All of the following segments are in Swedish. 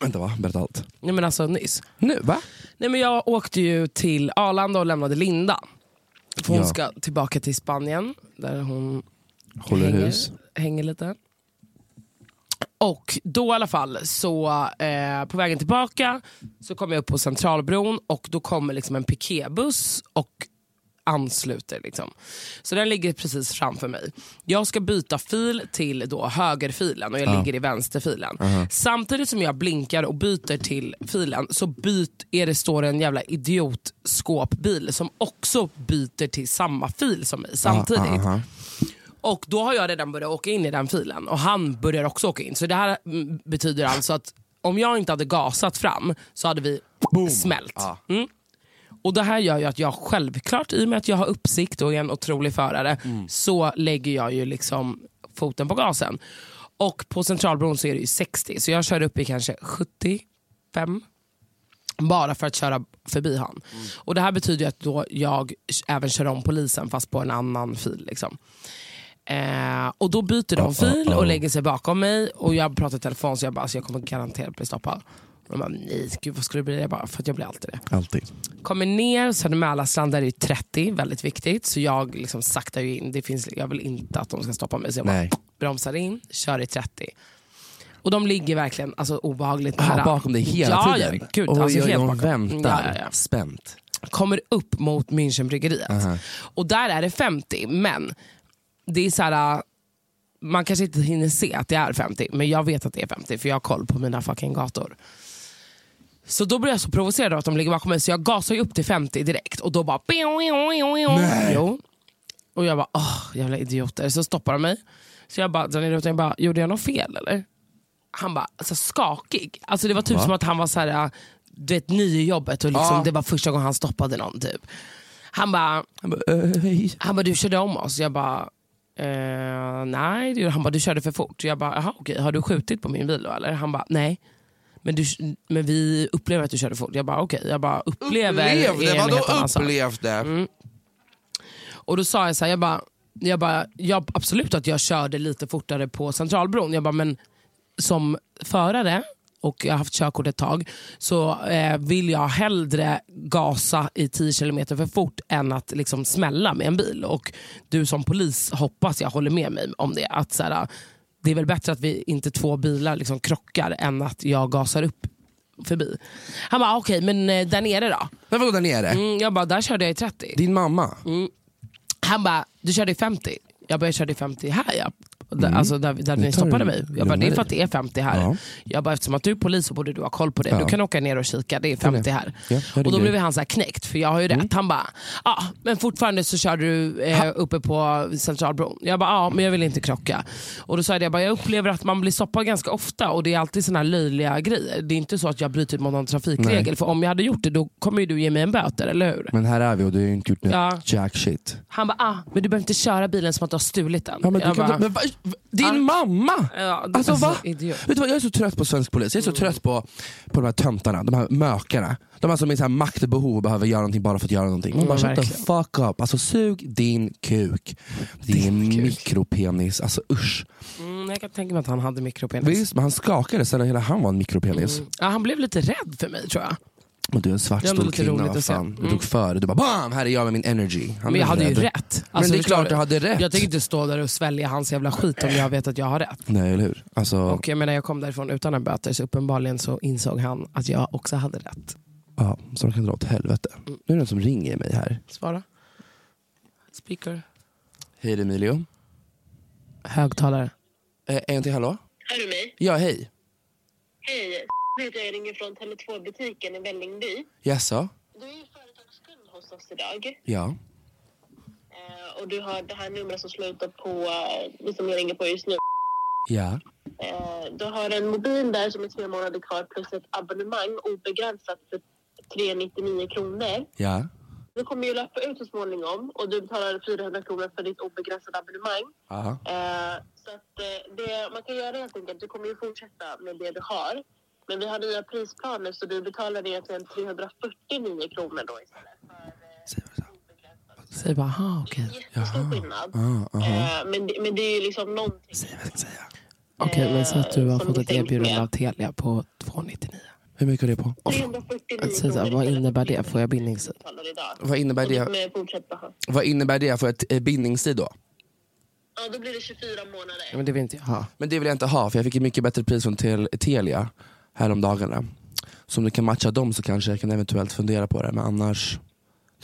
Vänta va? Berätta allt. Nej men alltså nyss. Nu, va? Nej men jag åkte ju till Arlanda och lämnade Linda. För hon Ja. ska tillbaka till Spanien där hon Håller hänger, hus. hänger lite. Och då i alla fall, så eh, på vägen tillbaka så kommer jag upp på Centralbron och då kommer liksom en piketbuss och ansluter. Liksom. Så den ligger precis framför mig. Jag ska byta fil till då högerfilen och jag ligger i vänsterfilen. Samtidigt som jag blinkar och byter till filen så byt, är det, står en jävla idiotskåpbil som också byter till samma fil som mig samtidigt. aha. Och då har jag redan börjat åka in i den filen och han börjar också åka in. Så det här mm, betyder alltså att om jag inte hade gasat fram så hade vi smält. Mm. Och Det här gör ju att jag självklart, i och med att jag har uppsikt och är en otrolig förare, så lägger jag ju liksom foten på gasen. Och på Centralbron så är det ju 60, så jag kör upp i kanske 75 bara för att köra förbi han. Och Det här betyder att då jag även kör om polisen fast på en annan fil. Liksom. Eh, och Då byter de fil och lägger sig bakom mig och jag pratar i telefon så jag bara, alltså, jag kommer garanterat bli stoppad. Och de bara, nej gud vad skulle det bli? Jag bara, för att jag blir alltid det. Alltid. Kommer ner, Södermälarstrand där är det 30, väldigt viktigt. Så jag liksom saktar ju in. Det finns, jag vill inte att de ska stoppa mig. Så jag bara Nej. bromsar in, kör i 30. Och de ligger verkligen alltså, obehagligt Ah, nära. bakom dig hela ja, tiden? Ja, gud, Oj, alltså, oj, helt de bakom. väntar Ja, ja, ja. spänt. Kommer upp mot Münchenbryggeriet. Och där är det 50, men det är så här. Man kanske inte hinner se att det är 50, men jag vet att det är 50 för jag har koll på mina fucking gator. Så då blir jag så provocerad av att de ligger bakom mig så jag gasar ju upp till 50 direkt och då bara... Nej. Jo. Och jag bara, åh jävla idioter. Så stoppar de mig. Så jag bara, drar ner rutan, jag bara, gjorde jag något fel eller? Han bara, alltså, skakig. Alltså, det var typ Va? som att han var så här, du vet, ny i jobbet och liksom, Ja. det var första gången han stoppade någon. Typ. Han bara, Han bara, "Eh, hej." han bara, du körde om oss. Jag bara, eh, nej. Han bara, du körde för fort. Jag bara, jaha okej, har du skjutit på min bil då eller? Han bara, nej. Men, du, men vi upplever att du körde fort. Jag bara, okej. Jag bara, upplever Upplevde? Vadå upplevde? Och då sa jag så här, jag bara, jag bara ja, absolut att jag körde lite fortare på Centralbron. Jag bara, men som förare och jag har haft körkort ett tag så eh, vill jag hellre gasa i 10 km för fort än att liksom smälla med en bil. Och du som polis hoppas jag håller med mig om det. Att så här, det är väl bättre att vi inte två bilar liksom krockar än att jag gasar upp förbi. Han bara, okej men eh, där nere då? Men vadå där nere? Mm, jag bara, där körde jag i 30. Din mamma? Han bara, du körde i 50? Jag bara, jag körde i 50 här ja. Där, Alltså där, där ni stoppade du mig. Jag bara, det är för att det är 50 här. Ja. Jag bara, eftersom att du är polis så borde du ha koll på det. Ja. Du kan åka ner och kika, det är 50 här. Ja, och då blev han så här knäckt, för jag har ju rätt. Han bara, ja men fortfarande så kör du eh, uppe på Centralbron. Jag bara, ja men jag vill inte krocka. Och då sa jag det, jag, bara, jag upplever att man blir stoppad ganska ofta och det är alltid såna här löjliga grejer. Det är inte så att jag bryter mot någon trafikregel. Nej. För om jag hade gjort det då kommer ju du ge mig en böter, eller hur? Men här är vi och du har ju inte gjort något Ja. jack shit. Han bara, ah, men du behöver inte köra bilen som att du har stulit den. Ja, men du jag bara, men, va, din Ah. mamma! ja, Alltså, va? Idiot. Vet du vad, jag är så trött på svensk polis. Jag är så Mm. trött på, på de här töntarna, de här mökarna. De här som är så här maktbehov och behöver göra någonting bara för att göra någonting. Man Mm, bara shut the fuck up. Alltså sug din kuk. Din, kuk. mikropenis. Alltså usch. Mm, jag kan tänka mig att han hade mikropenis. Visst, men han skakade sen hela han var en mikropenis. Mm. Ja, han blev lite rädd för mig tror jag. Men du är en svart Det är ändå stor kvinna, roligt vad fan. Du Mm. tog före. Du bara bam, här är jag med min energy. Han Men jag hade ju rätt. Men Alltså, det är klart du hade rätt. Jag tänker inte stå där och svälja hans jävla skit om jag vet att jag har rätt. Nej, eller hur? Alltså, Och jag menar jag kom därifrån utan en böter så uppenbarligen så insåg han att jag också hade rätt. ja, så de kan dra åt helvete. Nu är det någon som ringer mig här. Svara. Speaker. Hej det är Emilio. Högtalare. Eh, en till hallå? Hör du mig? Ja, hej. Hej, jag. ringer från Tele2-butiken i Vällingby. Jaså? Du är ju företagskund hos oss idag. Ja. Eh, och du har det här numret som slutar på, eh, som jag ringer på just nu. Ja. Eh, du har en mobil där som är tre månader kvar plus ett abonnemang obegränsat för 399 kronor. Ja. Det kommer ju löpa ut så småningom och du betalar 400 kronor för ditt obegränsade abonnemang. Eh, så att eh, det man kan göra helt enkelt, du kommer ju fortsätta med det du har. Men vi har nya prisplaner så du betalar egentligen 349 kronor då istället. För, eh. Säg bara, aha okej. Jättestor skillnad. Ah, aha. Eh, men, det- men det är ju liksom någonting. Säg vad jag ska säga. Okej, men så att du har fått ett erbjudande med. av Telia på 299. Hur mycket är det på? 349 Alltså, så här, kronor vad innebär det? Får jag bindningstid? Vad innebär det, vad innebär det för ett eh, bindningstid då? Ja, då blir det 24 månader. Men det vill inte jag ha. Men det vill jag inte ha för jag fick ett mycket bättre pris från Tel- Telia häromdagarna. Så om du kan matcha dem så kanske jag kan eventuellt fundera på det men annars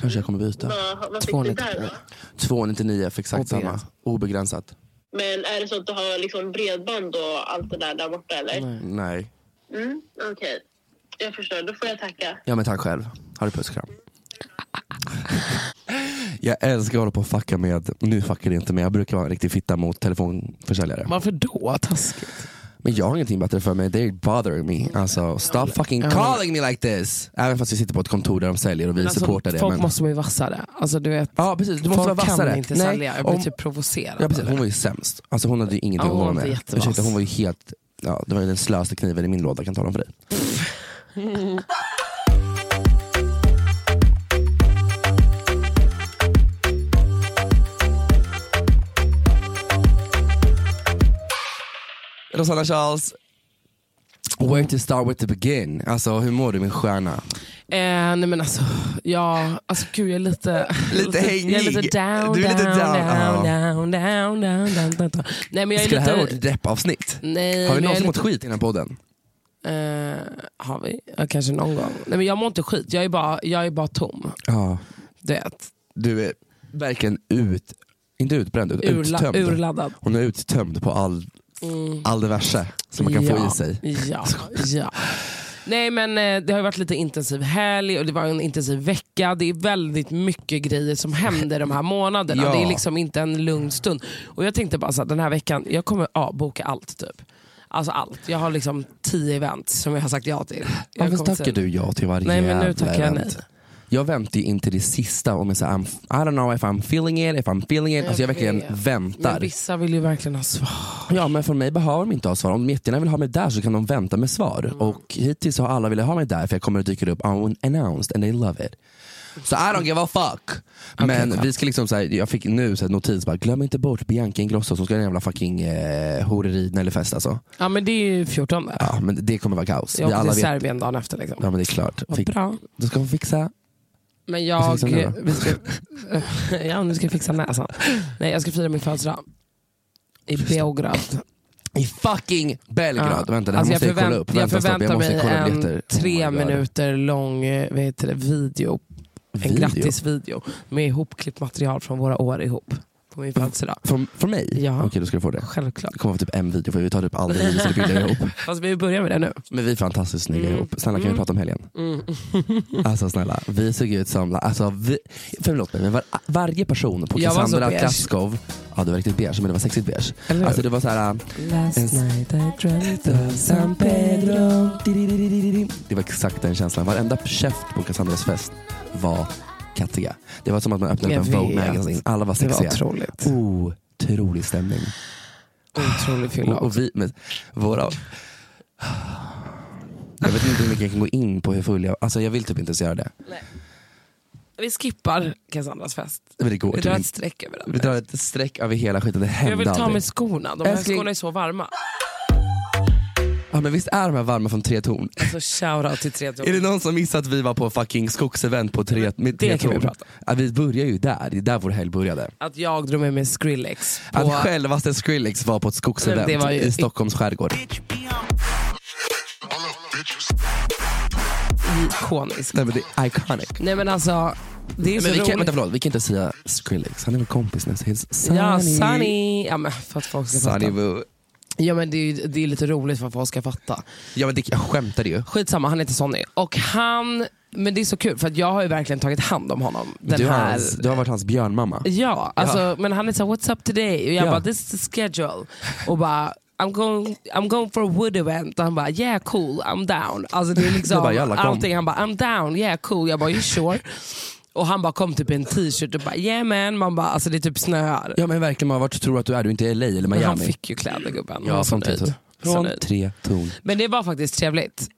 kanske jag kommer byta. Vad, vad fick du 299. där då? 299 för exakt samma. Obegränsat. Obegränsat. Men är det så att du har liksom bredband och allt det där där borta eller? Nej. Nej. Mm, Okej, jag förstår. Då får jag tacka. Ja men tack själv. Ha det puss kram. Jag älskar att hålla på och fucka med, nu fuckar det inte men jag brukar vara en riktig fitta mot telefonförsäljare. Varför då? Taskigt. Men jag har ingenting bättre för mig, they're bothering me. Alltså stop fucking calling me like this! Även fast vi sitter på ett kontor där de säljer och vi Alltså, supportar det. folk Men... måste bli vassare. Alltså, du vet, Ja precis, du måste folk vara vassare. kan inte Nej, sälja. Jag blir om- typ provocerad. Ja, precis. Hon var ju sämst. Alltså, hon hade ju ingenting Ja, att hon komma var med. Ursäkta, hon var ju helt, ja, det var ju den slöaste kniven i min låda kan jag tala om för dig. Rosanna Charles, where to start with to begin? Alltså hur mår du min stjärna? Eh, nej men alltså, ja, alltså gud jag är lite... Lite hängig. Jag är lite down, Du är lite down, down, down, down, down, down, down, down, down. Nej men jag är Ska det här vara lite... vårt deppavsnitt? Nej, Har vi någonsin lite- mått skit i den här podden? Eh, har vi? Ja, kanske någon gång. Nej men jag mår inte skit, jag är bara, jag är bara tom. Ja. Du vet, Du är verkligen ut, inte utbränd, utan urla, uttömd. urladdad. Hon är uttömd på all, Mm. all diverse som man kan ja, få i sig. Ja, ja. Nej men eh, det har varit lite intensiv helg och det var en intensiv vecka. Det är väldigt mycket grejer som händer de här månaderna. Ja. Det är liksom inte en lugn stund. Och jag tänkte bara så att den här veckan, jag kommer ja, boka allt typ. Alltså allt. Jag har liksom tio events som jag har sagt ja till. Jag Varför tackar till- du ja till varje Nej men nu tackar jag nej. Jag väntar ju in till det sista om jag säger I'm, I don't know if I'm feeling it, if I'm feeling it. Alltså jag verkligen väntar. Men vissa vill ju verkligen ha svar. Ja men för mig behöver de inte ha svar. Om de jättegärna vill ha mig där så kan de vänta med svar. Mm. Och hittills har alla velat ha mig där för jag kommer att dyka upp unannounced and they love it. Så I don't give a fuck. Men skönt. vi ska liksom så här, jag fick nu så här, notis, bara, glöm inte bort Bianca Ingrosso som ska ha en jävla fucking eh, horeri eller fest alltså. Ja men det är ju 14. Ja men det kommer vara kaos. Jag åker alla till. Serbien dagen efter. Liksom. Ja men det är klart. Vad bra. då ska hon fixa Men jag... vi ska, ja, nu ska jag fixa näsan. Nej, jag ska fira min födelsedag. I Beograd. i fucking Belgrad. Vänta det här Alltså, måste jag, kolla upp. Jag Vänta, förväntar måste mig en biljetter. Oh tre God. minuter lång vad heter det, video. En Video? grattisvideo med ihopklippt material från våra år ihop. På min födelsedag. Från, från mig? Ja. Okej, då ska du få det. Självklart. Det kommer vara typ en video för vi tar typ aldrig videos eller bilder ihop. Fast vi börjar med det nu. Men vi är fantastiskt snygga Mm. ihop. Snälla kan vi prata om helgen? Alltså snälla, vi såg ut som, alltså, vi, förlåt mig men var, varje person på Cassandra. Kraskov, ja det var riktigt beige men det var sexigt beige. Eller? Alltså det var såhär, Last En- night I dreamt of San Pedro. det var exakt den känslan. Varenda käft på Cassandras fest var kattiga. Det var som att man öppnade upp en Jag Vogue magazine. Alla var Det var sexiga. otroligt. Otrolig stämning. Otrolig fylla Och, och vi, med våra... Jag vet inte hur mycket jag kan gå in på hur full jag Alltså jag vill typ inte ens göra det. Vi skippar Cassandras fest. Men Vi typ drar ett streck över den. Vi drar ett streck över hela skiten. Det Jag hände vill ta aldrig. med skorna. De här Älskling. skorna är så varma. Ja, men visst är de här varma från tre torn? Alltså shoutout till tre Är det någon som missat att vi var på fucking skogsevent på tre, med tre Det kan vi torn? prata Ja, vi börjar ju där, det är där vår helg började. Att jag drog med mig Skrillex. På, Att självaste Skrillex var på ett skogsevent ju- i Stockholms skärgård. Ikoniskt. Nej men det är iconic. Nej men alltså, det är så Men vi kan, roligt. vänta, förlåt, vi kan inte säga Skrillex, han är väl kompis med Sunny. Ja, Sunny. Ja, men för att folk ska Sunny fatta. Boo. Ja, men det, är, det är lite roligt för att folk ska fatta. Ja men det, jag skämtade ju. Skitsamma, han heter Sonny. Och han, men det är så kul för att jag har ju verkligen tagit hand om honom. Den Du har, här... hans, du har varit hans björnmamma. Ja, alltså, men han är såhär what's up today? Och jag Ja. bara this is the schedule. Och bara I'm going, I'm going for a wood event. Och han bara yeah cool, I'm down. Alltså det är liksom bara, allting. Han bara I'm down, yeah cool. Jag bara you sure? Och han bara kom typ i en t-shirt och bara yeah man. Man bara alltså det är typ snöar. Ja men verkligen, man, vart tror du att du är? Du är inte i LA eller Men han Miami? fick ju kläder gubben. Han ja, så nöjd. Så Från nöjd. tre torn. Men det var faktiskt trevligt.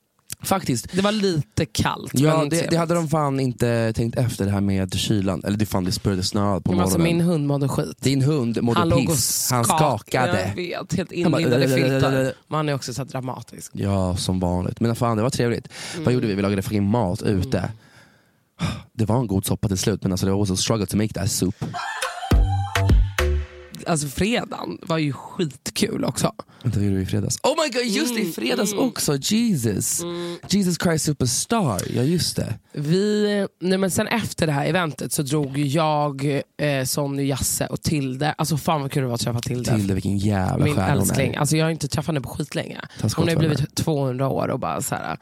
Faktiskt. Det var lite kallt. Ja, men det, det trevligt. hade de fan inte tänkt efter det här med kylan. Eller det fan det började snöa på Men alltså, morgonen. min hund mådde skit. Din hund mådde Han låg och piss, han skak- skakade. Jag vet, helt Han bara, inlindad i filtar. Men han är också så här dramatisk. Ja, som vanligt. Men fan det var trevligt. Mm. Vad gjorde vi? Vi lagade fucking mat ute. Det var en god soppa till slut men alltså det var also struggle to make that soup. Alltså fredagen var ju skitkul också. Vad gjorde vi i fredags? Oh my god, just det! I fredags också! Jesus! Jesus Christ Superstar, ja just det. Vi, nej men sen efter det här eventet så drog jag, eh, Sonny, Jasse och Tilde. Alltså fan vad kul det var att träffa Tilde. Tilde vilken jävla Min stjärna hon älskling. är. Alltså jag har inte träffat henne på skitlänge. Hon har blivit henne. 200 år och bara så här.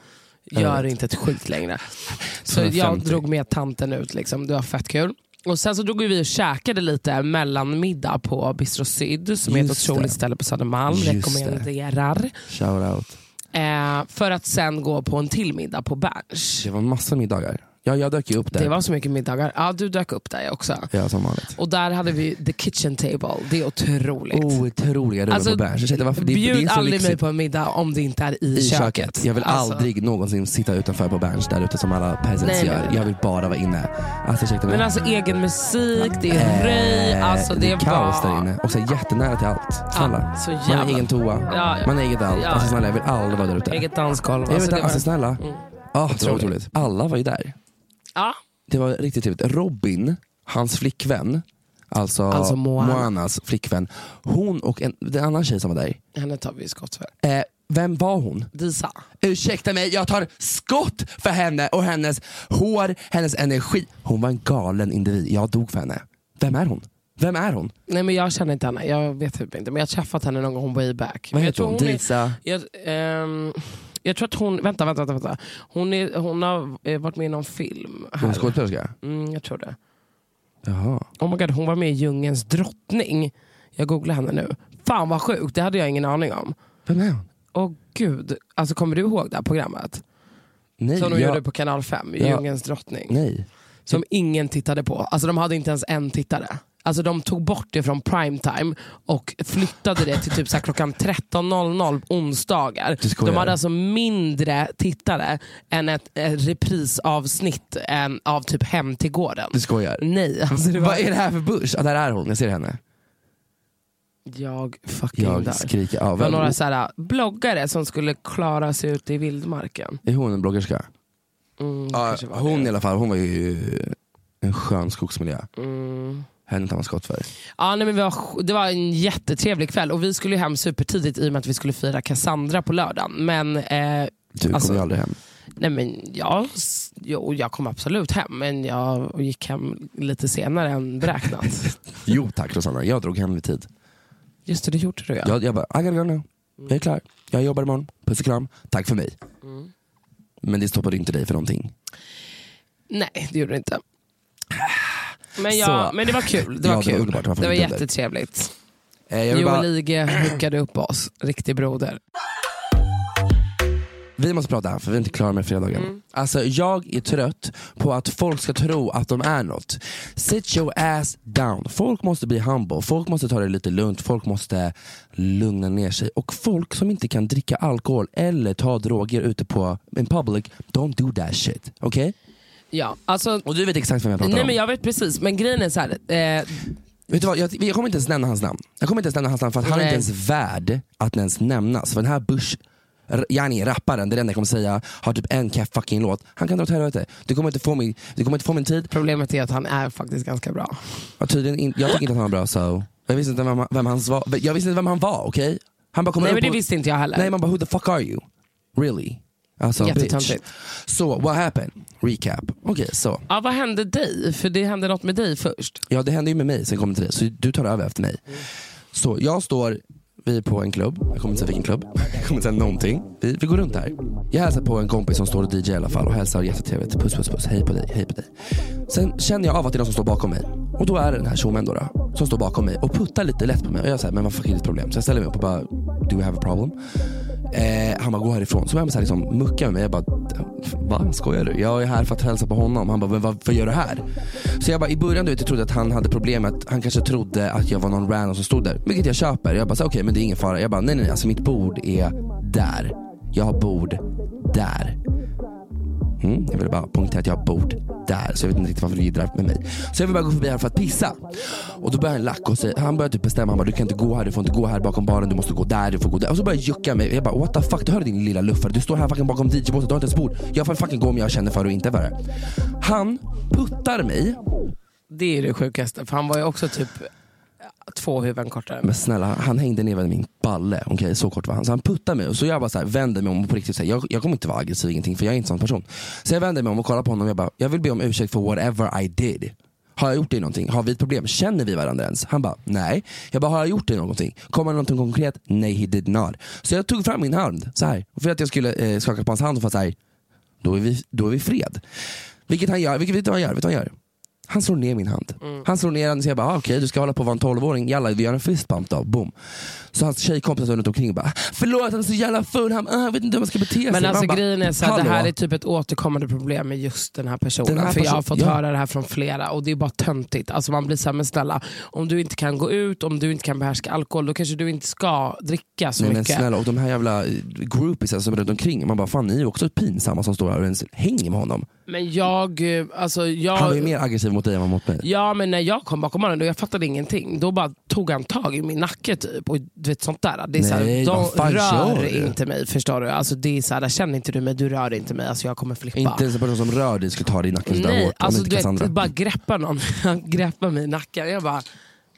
Jag gör inte ett skit längre. Så 250. jag drog med tanten ut, liksom. det var fett kul. Och Sen så drog vi och käkade lite mellanmiddag på Bistro Syd som är ett Just otroligt det. ställe på Södermalm. Just. Rekommenderar. Shout out. Eh, för att sen gå på en till middag på Berns. Det var massa middagar. Ja, jag dök ju upp där. Det var så mycket middagar. Ja, du dök upp där också. Ja, som vanligt. Och där hade vi the kitchen table. Det är otroligt. Oh, otroliga rullar Alltså, på Berns. Ursäkta, varför? Det, det Bjud är så aldrig mig lyxigt. på en middag om det inte är i, i köket. köket. Jag vill Alltså, aldrig någonsin sitta utanför på Berns där ute som alla peasants gör. Jag vill bara vara inne. Alltså ursäkta mig. Men alltså egen musik, det är röj, Eh, alltså det, det är kaos var... där inne. Och så jättenära till allt. Snälla. så man har egen toa, Ja, ja. man har eget allt. Ja. Alltså snälla jag vill aldrig vara där ute. Eget dansgolv. jag Alltså, det alltså, snälla. Mm. Det Otroligt. otroligt. Alla var ju där. Ja, Det var riktigt trevligt. Robin, hans flickvän, alltså, Alltså Moana. Moanas flickvän, hon och en, en annan tjej som var där. henne tar vi skott för. Eh, vem var hon? Disa. Ursäkta mig, jag tar skott för henne och hennes hår, hennes energi. Hon var en galen individ, jag dog för henne. Vem är hon? Vem är hon? Nej men jag känner inte henne, jag vet typ inte. Men jag har träffat henne någon gång way back. Vad heter hon? är- Disa? Jag, ehm, jag tror att hon, vänta, vänta, vänta. Hon, är, hon har eh, varit med i någon film. Hon är Här. skådespelerska? Mm, jag tror det. Jaha. Oh my God, hon var med i Djungelns drottning. Jag googlar henne nu. Fan vad sjukt, det hade jag ingen aning om. Vem är hon? Åh gud, alltså kommer du ihåg det här programmet? Nej, Som de jag, gjorde på kanal 5, Ja. Djungelns drottning. nej. Som ingen tittade på. Alltså de hade inte ens en tittare. Alltså de tog bort det från primetime och flyttade det till typ så klockan 13.00 onsdagar. De hade alltså mindre tittare än ett, ett reprisavsnitt än av typ Hem till gården. Du skojar. Nej, alltså var... Vad är det här för bush? Ah, där är hon, jag ser henne. Jag fucking där. Jag skriker. Ja, Det var några så här, bloggare som skulle klara sig ute i vildmarken. är hon en bloggerska? Mm, Ja, hon det. i alla fall, hon var ju en skön skogsmiljö. Mm. Henne tar man skott för. Ja, nej, men var, det var en jättetrevlig kväll och vi skulle hem supertidigt i och med att vi skulle fira Cassandra på lördagen. Men, eh, Du Alltså- kommer ju aldrig hem. nej, men ja, s- jo, jag kom absolut hem, men jag gick hem lite senare än beräknat. Jo tack Rosanna, jag drog hem vid tid. Just det, det gjorde du ja. Jag, jag bara, I gotta go now. Jag är klar, jag jobbar imorgon, puss och kram, tack för mig. Mm. Men det stoppade inte dig för någonting. Nej, det gjorde det inte. Men, jag, Så- men det var kul. Det var, Ja, det var kul. underbart. Det var det var jättetrevligt. Eh, jag vill Joel bara, Lige hookade upp oss, riktig broder. vi måste prata för vi är inte klara med fredagen. Mm. Alltså jag är trött på att folk ska tro att de är något. Sit your ass down. Folk måste bli humble, folk måste ta det lite lugnt, folk måste lugna ner sig. Och folk som inte kan dricka alkohol eller ta droger ute på in public, don't do that shit. Okej? Ja, alltså, Och du vet exakt vem jag pratar nej om. men jag vet precis, men grejen är så här. Eh, Vet du vad, jag, jag kommer inte ens nämna hans namn. Jag kommer inte ens nämna hans namn för att han är Nej. inte ens värd att ens nämnas. För den här Bush, r- yani rapparen, det är enda jag kommer säga, har typ en keff fucking låt. Han kan dra åt helvete. Du kommer inte få min, du kommer inte få min tid. problemet är att han är faktiskt ganska bra. Ja, tydligen in, jag tycker inte att han var bra så. Jag visste inte vem, vem, han, var, jag visste inte vem han var, okej? Han bara kommer Nej upp men det och- visste inte jag heller. Nej man bara who the fuck are you? Really? Alltså bitch. Jättetöntigt. Så what happened? Recap. Okej så. Ja, vad hände dig? För det hände något med dig först. Ja det hände ju med mig, sen kom det till dig. Så du tar över efter mig. Så jag står, vi är på en klubb, jag kommer inte säga vilken klubb, jag kommer inte säga någonting. Vi, vi går runt här. Jag hälsar på en kompis som står och DJ i alla fall och hälsar jättetrevligt. Puss puss puss, hej på dig, hej på dig. Sen känner jag av att det är någon som står bakom mig. Och då är det den här tjommen då, då som står bakom mig och puttar lite lätt på mig. Och jag säger, men vad fuck är ditt problem? Så jag ställer mig upp och bara, do you have a problem? Eh, han bara, gå härifrån. Så börjar han så här liksom mucka med mig. Jag bara, va? Skojar du? Jag är här för att hälsa på honom. Han bara, men vad, vad gör du här? Så jag bara, i början du vet, jag trodde att han hade problem med att Han kanske trodde att jag var någon random som stod där. Vilket jag köper. Jag bara, okej okej men det är ingen fara. Jag bara, nej nej nej, alltså mitt bord är där. Jag har bord där. Mm, jag vill bara poängtera att jag har bord där, så jag vet inte riktigt varför du jiddrar med mig. Så jag vill bara gå förbi här för att pissa. Och då börjar han lack och säger, han börjar typ bestämma, han bara du kan inte gå här, du får inte gå här bakom baren, du måste gå där, du får gå där. Och så börjar jag jucka mig. Jag bara what the fuck, du hör din lilla luffare, du står här fucking bakom DJ-båset, du har inte ens bord. Jag får fucking gå om jag känner för det och inte för det. Han puttar mig, Det är det sjukaste, för han var ju också typ två huvuden kortare. men snälla han hängde ner vid min balle, Okay? så kort var han. Så han puttar mig och så jag bara så här, vänder mig om och på riktigt säger jag, jag kommer inte vara aggressiv ingenting för jag är inte en sån person. Så jag vänder mig om och kollar på honom och jag bara, jag vill be om ursäkt för whatever I did. Har jag gjort dig någonting? Har vi ett problem? Känner vi varandra ens? Han bara, nej. Jag bara, har jag gjort dig någonting? Kommer det någonting konkret? Nej, he did not. Så jag tog fram min hand, så här. För att jag skulle eh, skaka på hans hand och få såhär, då är vi, då är vi fred. Vilket han gör, vilket vet du vad han gör? Vet du vad han gör? Han slår ner min hand. Han slår ner den och säger bara, ah, okej du ska hålla på att vara en 12-åring, jalla vi gör en fistbump då, boom. Så hans tjejkompisar runt omkring bara, förlåt han är så jävla full, han, ah, jag vet inte hur man ska bete sig. Men alltså bara, grejen är så här, det här är typ ett återkommande problem med just den här personen. Den här för jag har fått ja. höra det här från flera och det är bara töntigt. Alltså man blir såhär, men snälla, om du inte kan gå ut, om du inte kan behärska alkohol, då kanske du inte ska dricka så Nej, men mycket. snälla, och de här jävla eh, groupies som är runt omkring, man bara fan ni är också pinsamma som står här och ens hänger med honom. Men jag, eh, alltså jag... Han var ju mer aggressiv mot dig än mot mig. Ja men när jag kom bakom honom och jag fattade ingenting, då bara tog han tag i min nacke typ. Och du vet sånt där. Det är så Nej, här, vad de rör inte mig, förstår du? Alltså det är så här, känner inte du mig, du rör inte mig, alltså jag kommer flippa. Inte ens en person som rör dig skulle ta dig i nacken sådär Nej, hårt. alltså du vet, bara greppa någon, han greppar mig i nacken. Jag bara,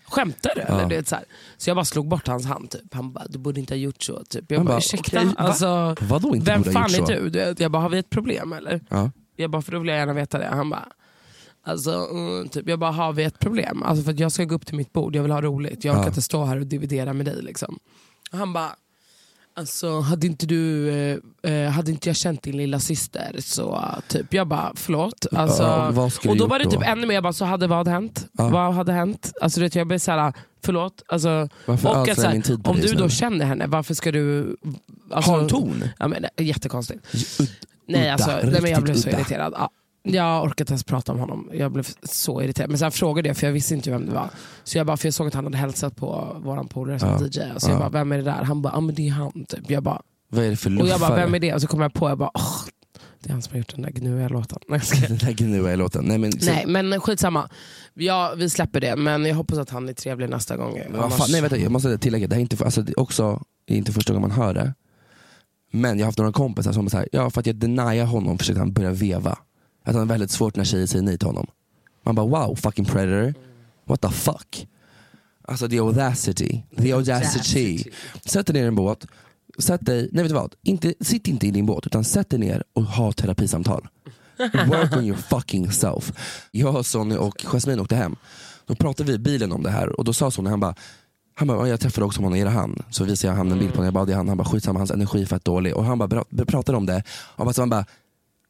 skämtar du? Eller, du vet, så, här. så jag bara slog bort hans hand. Typ. Han bara, du borde inte ha gjort så. Typ. Jag bara, bara, ursäkta? va? alltså, Vadå inte vem fan är så? du? jag bara, har vi ett problem eller? Ja. Jag bara, för då vill jag gärna veta det. Han bara, alltså, mm, typ, jag bara, har vi ett problem? Alltså, för att jag ska gå upp till mitt bord, jag vill ha roligt. Jag orkar Ja. inte stå här och dividera med dig. Liksom. Och han bara, Alltså hade inte du, eh, eh, hade inte jag känt din lilla syster så typ, jag bara förlåt. Alltså, Ja, och då var det typ då? ännu mer, jag bara, så hade vad hänt? Ja. Vad hade hänt? Alltså, vet, jag blev såhär, förlåt. Alltså, Varför och alls att, är så här, min tid på om du då känner henne, varför ska du... Alltså, Ha en ton? Ja, men, jättekonstigt. Nej, udda, alltså, nej, men jag blev så udda. irriterad. Ja. Jag orkade inte ens prata om honom. Jag blev så irriterad. Men sen frågade jag, för jag visste inte vem det var. Så jag bara, för jag såg att han hade hälsat på våran polare som Ja. DJ. Så jag Ja. bara, vem är det där? Han bara, ja men det är han. Typ. Jag bara, Vad är det för och jag bara, luffare? vem är det? Och så kom jag på, jag bara, åh, det är han som har gjort den där gnuiga låten. Nej. Den där gnuiga låten. Nej, men, så- Nej men skitsamma. Ja, vi släpper det, men jag hoppas att han är trevlig nästa gång. Annars- fan, nej, vänta, jag måste tillägga, det här är inte, alltså, det är också det är inte första gången man hör det. Men jag har haft några kompisar som säger ja för att jag deniar honom försökte han börja veva. Att han har väldigt svårt när tjejer säger nej till honom. Man bara wow fucking predator. What the fuck? Alltså the audacity. The audacity. Sätt dig ner i en båt. Sätt dig, nej vet du vad? Inte, sitt inte i din båt utan sätt dig ner och ha terapisamtal. Work on your fucking self. Jag, Sonny och Jasmine åkte hem. Då pratade vi i bilen om det här och då sa Sonny, han bara han bara, jag träffade också honom, är det han? Så visade jag han en bild på honom, jag bara, det är han. Han bara, skitsamma, hans energi är fett dålig. Och han bara pratade om det, och bara, så han bara,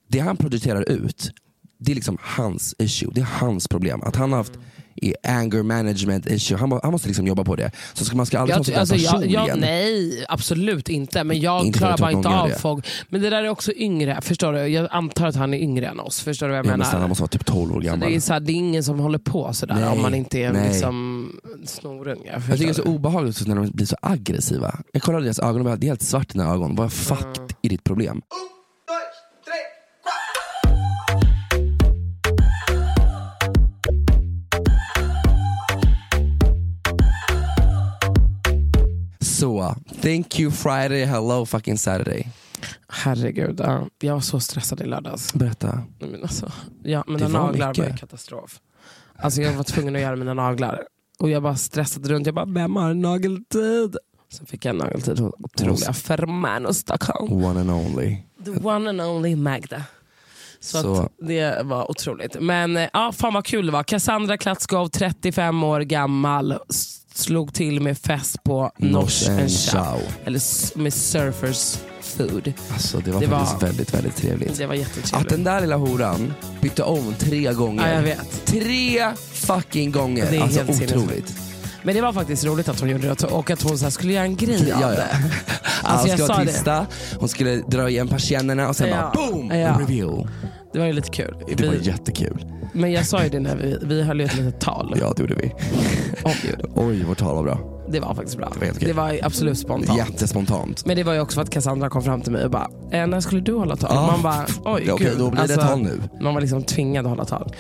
det han producerar ut, det är liksom hans issue, det är hans problem. Att han har haft i anger management issue. Han, han, måste liksom jobba på det. Så ska man ska aldrig jag, ta alltså, jag, jag, Nej, absolut inte. Men jag inte klarar bara inte av folk. Men det där är också yngre. Förstår du? Jag antar att han är yngre än oss. Förstår du vad jag ja, menar? Men han måste vara typ 12 år gammal. Så det, är så här, det är ingen som håller på sådär nej, om man inte är en liksom, snorunge. Jag tycker det är så obehagligt när de blir så aggressiva. Jag kollade deras ögon och det är helt svart i dina ögon. Vad fuck mm. är ditt problem? Så, thank you Friday, hello fucking Saturday. Herregud, jag var så stressad i lördags. Berätta. Men alltså, ja, mina naglar mycket. var katastrof. Alltså jag var tvungen att göra mina naglar. Och jag bara stressade runt, jag bara, vem har nageltid? Så fick jag nageltid hos otroliga Fermano Stockholm. One and only. The one and only Magda. Så, så. det var otroligt. Men eh, ja, fan vad kul det var. Cassandra Klatskov, 35 år gammal slog till med fest på Nosh and Chow. Eller med Surfers Food. Alltså det var det faktiskt var, väldigt, väldigt trevligt. Det var jättetrevligt. Att den där lilla horan bytte om tre gånger. Ja, jag vet. Tre fucking gånger. Det är alltså helt otroligt. Men det var faktiskt roligt att hon gjorde det och att hon så skulle göra en grej av det. Alltså, jag skulle twista, hon skulle dra igen persiennerna och sen ja. bara boom! Ja. Reveal. Det var ju lite kul. Det vi, var jättekul. Men jag sa ju det när vi, vi höll ett litet tal. Ja det gjorde vi. Oj, Oj vårt tal var bra. Det var faktiskt bra. Det var, det var absolut spontant. Jättespontant. Men det var ju också för att Cassandra kom fram till mig och bara, eh, när skulle du hålla tal? Ah. Man bara, oj ja, okay, gud. Då blir det alltså, tal nu. Man var liksom tvingad att hålla tal.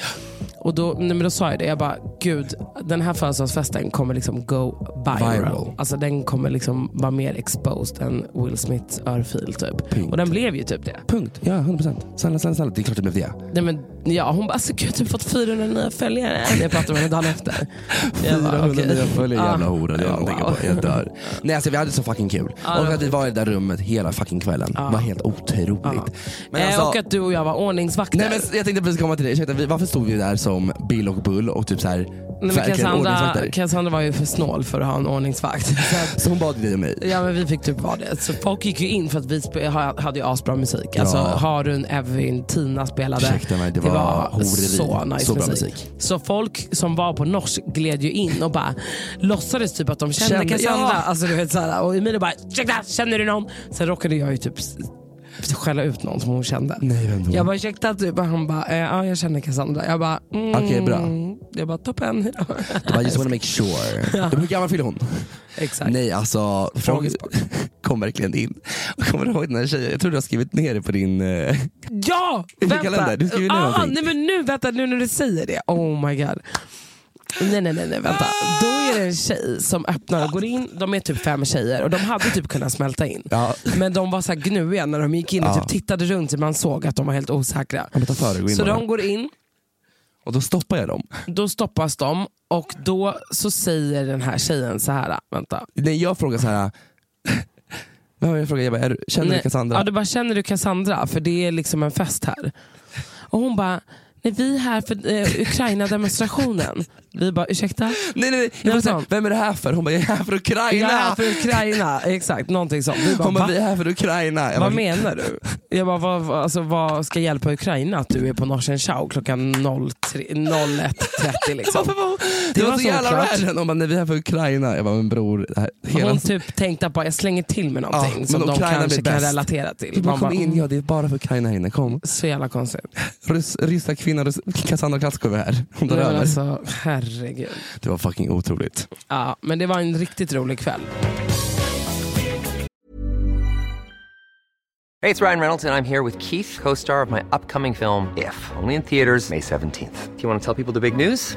Och då, nej, men då sa jag det, jag bara, gud, den här födelsedagsfesten kommer liksom go viral. viral. Alltså den kommer liksom vara mer exposed än Will Smiths örfil typ. Punkt. Och den blev ju typ det. Punkt, ja 100%. Snälla, snälla, snälla. Det är klart det blev det. Nej, men, ja, hon bara, alltså gud, jag har fått 400 nya följare. Jag pratade med henne dagen efter. 400 okay. nya följare, jävla hora. Det oh, wow. på. Jag dör. Nej alltså vi hade så fucking kul. Ah, och att vi var i det där rummet hela fucking kvällen. Ah. var helt otroligt. Ah. Men alltså, och att du och jag var ordningsvakter. Nej, men jag tänkte precis komma till det. Ursäkta, varför stod vi där som Bill och Bull och typ så här Nej, Cassandra, Cassandra var ju för snål för att ha en ordningsvakt. Så, så hon bad dig och mig? Ja men vi fick typ vara det. Så folk gick ju in för att vi hade ju asbra musik. Ja. Alltså Harun, Evin, Tina spelade. Ursäkta mig, det, det var, var så nice så musik. musik. Så folk som var på norsk gled ju in och bara låtsades typ att de kände, kände Cassandra. Ja. Alltså, du vet, så här, och Emilia bara ursäkta, känner du någon? Sen råkade jag ju typ skälla ut någon som hon kände. Nej, vem Jag bara ursäkta, typ. han bara eh, ja jag känner Cassandra. Jag bara mm, okej bra. Jag bara toppen. Du bara just wanna make sure. Ja. Hur gammal fyller hon? Exakt. Nej alltså, kom verkligen in. Kommer du ihåg den här tjejen? Jag tror du har skrivit ner det på din, eh, ja, din kalender. Du skriver ner ah, nej, men nu, vänta, nu när du säger det. Oh my god. Nej nej nej, nej vänta. Då är det en tjej som öppnar och går in, de är typ fem tjejer och de hade typ kunnat smälta in. Ja. Men de var så här gnuiga när de gick in och typ tittade runt man såg att de var helt osäkra. så de går in. Och då stoppar jag dem? Då stoppas de och då så säger den här tjejen så här, vänta. Nej jag frågar så här. jag frågar, jag bara, är, känner Nej. du Cassandra? Ja du bara, känner du Cassandra? För det är liksom en fest här. Och hon bara, är vi här för eh, Ukraina-demonstrationen? Vi bara, ursäkta? Nej, nej, nej. Jag säga, vem är det här för? Hon bara, jag är här för Ukraina. Jag är här för Ukraina, exakt. Någonting sånt. Vi bara, Hon bara, vi är här för Ukraina. Jag vad bara, menar du? Jag bara, vad, alltså, vad ska hjälpa Ukraina att du är på Norsen Chow klockan 01.30 liksom? det, det var, var så jävla random. Hon bara, nej vi är här för Ukraina. Jag bara, men bror. Här, hela... Hon typ tänkte att jag slänger till med någonting ja, som de kanske kan relatera till. Bara, kom in, ja det är bara för Ukraina här inne, kom. Så jävla konstigt. Ryska kvinnor, Cassandra Klatskov är här. Hon tar över. Alltså, herregud. Det var fucking otroligt. Ja, men det var en riktigt rolig kväll. Hey, it's Ryan Reynolds and I'm here with Keith, co-star of my upcoming film If, only in theaters May 17th. Do you want to tell people the big news?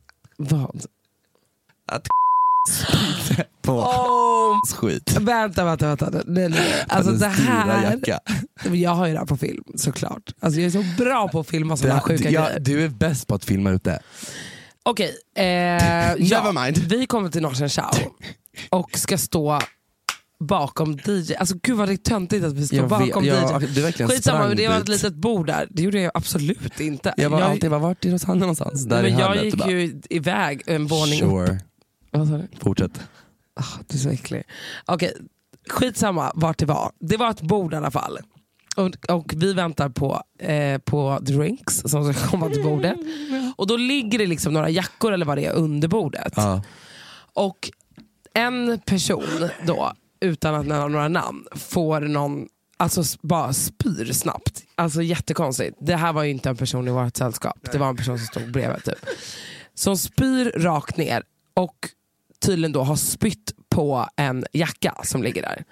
Vad? Att spydde på Oh, skit. vänta, vänta, vänta. Nej, nej. Alltså det här... Jag har ju det här på film såklart. Alltså, jag är så bra på att filma sådana här sjuka ja, grejer. du är bäst på att filma ute. Okej, eh, ja, vi kommer till Norsen Chow och ska stå bakom DJ. Alltså gud vad det är töntigt att vi står Jag bakom vet- jag- DJ. du verkligen Skitsamma, men det var ett litet bord där. Det gjorde jag absolut inte. Jag var jag, alltid, var, vart är Rosanna någonstans? Där men jag gick bara, ju iväg en våning upp. Sure, Vad sa du? fortsätt. Ah, du är så äcklig. Okej, skitsamma vart det var. Det var ett bord i alla fall. Och, och vi väntar på, eh, på drinks som ska komma till bordet. Och då ligger det liksom några jackor eller vad det är under bordet. Ja. Och en person då, utan att nämna några namn, får någon Alltså bara spyr snabbt. Alltså jättekonstigt. Det här var ju inte en person i vårt sällskap. Det var en person som stod bredvid. Typ. Som spyr rakt ner och tydligen då har spytt på en jacka som ligger där.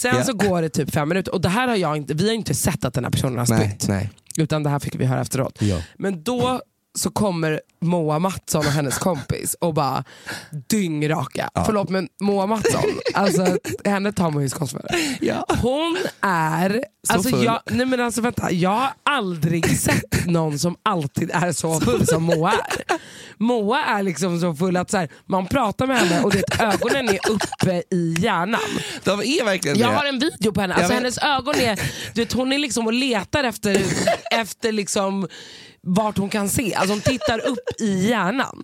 Sen Ja. så går det typ fem minuter och det här har jag inte, vi har inte sett att den här personen har Nej, spytt. nej. Utan det här fick vi höra efteråt. Ja. Men då så kommer Moa Mattsson och hennes kompis och bara dyngraka. Förlåt men Moa Mattsson, alltså, henne tar man ju skott för. Ja. Hon är, alltså, full. jag, nej men alltså vänta, jag har aldrig sett någon som alltid är så full som Moa är. Moa är liksom så full att så här, man pratar med henne och det, ögonen är uppe i hjärnan. De är verkligen Jag det. har en video på henne, alltså hennes ögon är, du vet, hon är liksom och letar efter, efter liksom vart hon kan se. Alltså hon tittar upp i hjärnan.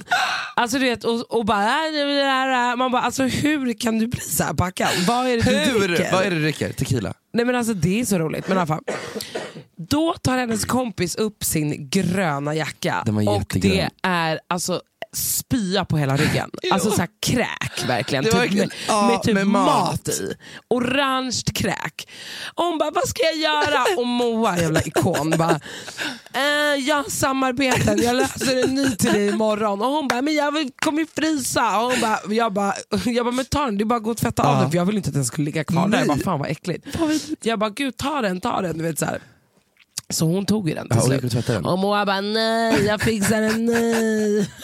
Alltså du vet, och, och bara, äh, man bara, alltså hur kan du bli så här packad? Vad är det du Hur? dricker? Vad är det du dricker? Tequila? Nej men alltså det är så roligt. Men i alla fall. Då tar hennes kompis upp sin gröna jacka och jättegrön. det är alltså spya på hela ryggen. Alltså så här kräk verkligen. Typ verkligen- med, ja, med typ med mat. mat. i. Orange kräk. Och hon bara, vad ska jag göra? Och Moa, jävla ikon, bara, eh, jag har samarbeten, jag löser en ny till dig imorgon. Och hon bara, men jag kommer ju frysa. Och hon bara, jag bara, jag bara men ta den, det är bara att gå och tvätta av den för jag vill inte att den skulle ligga kvar där. Jag bara, Nej. fan vad äckligt. Jag bara, gud ta den, ta den. Du vet, så, här. så hon tog ju den till Ja, slut. och. Och Moa bara, nej jag fixar den, nej.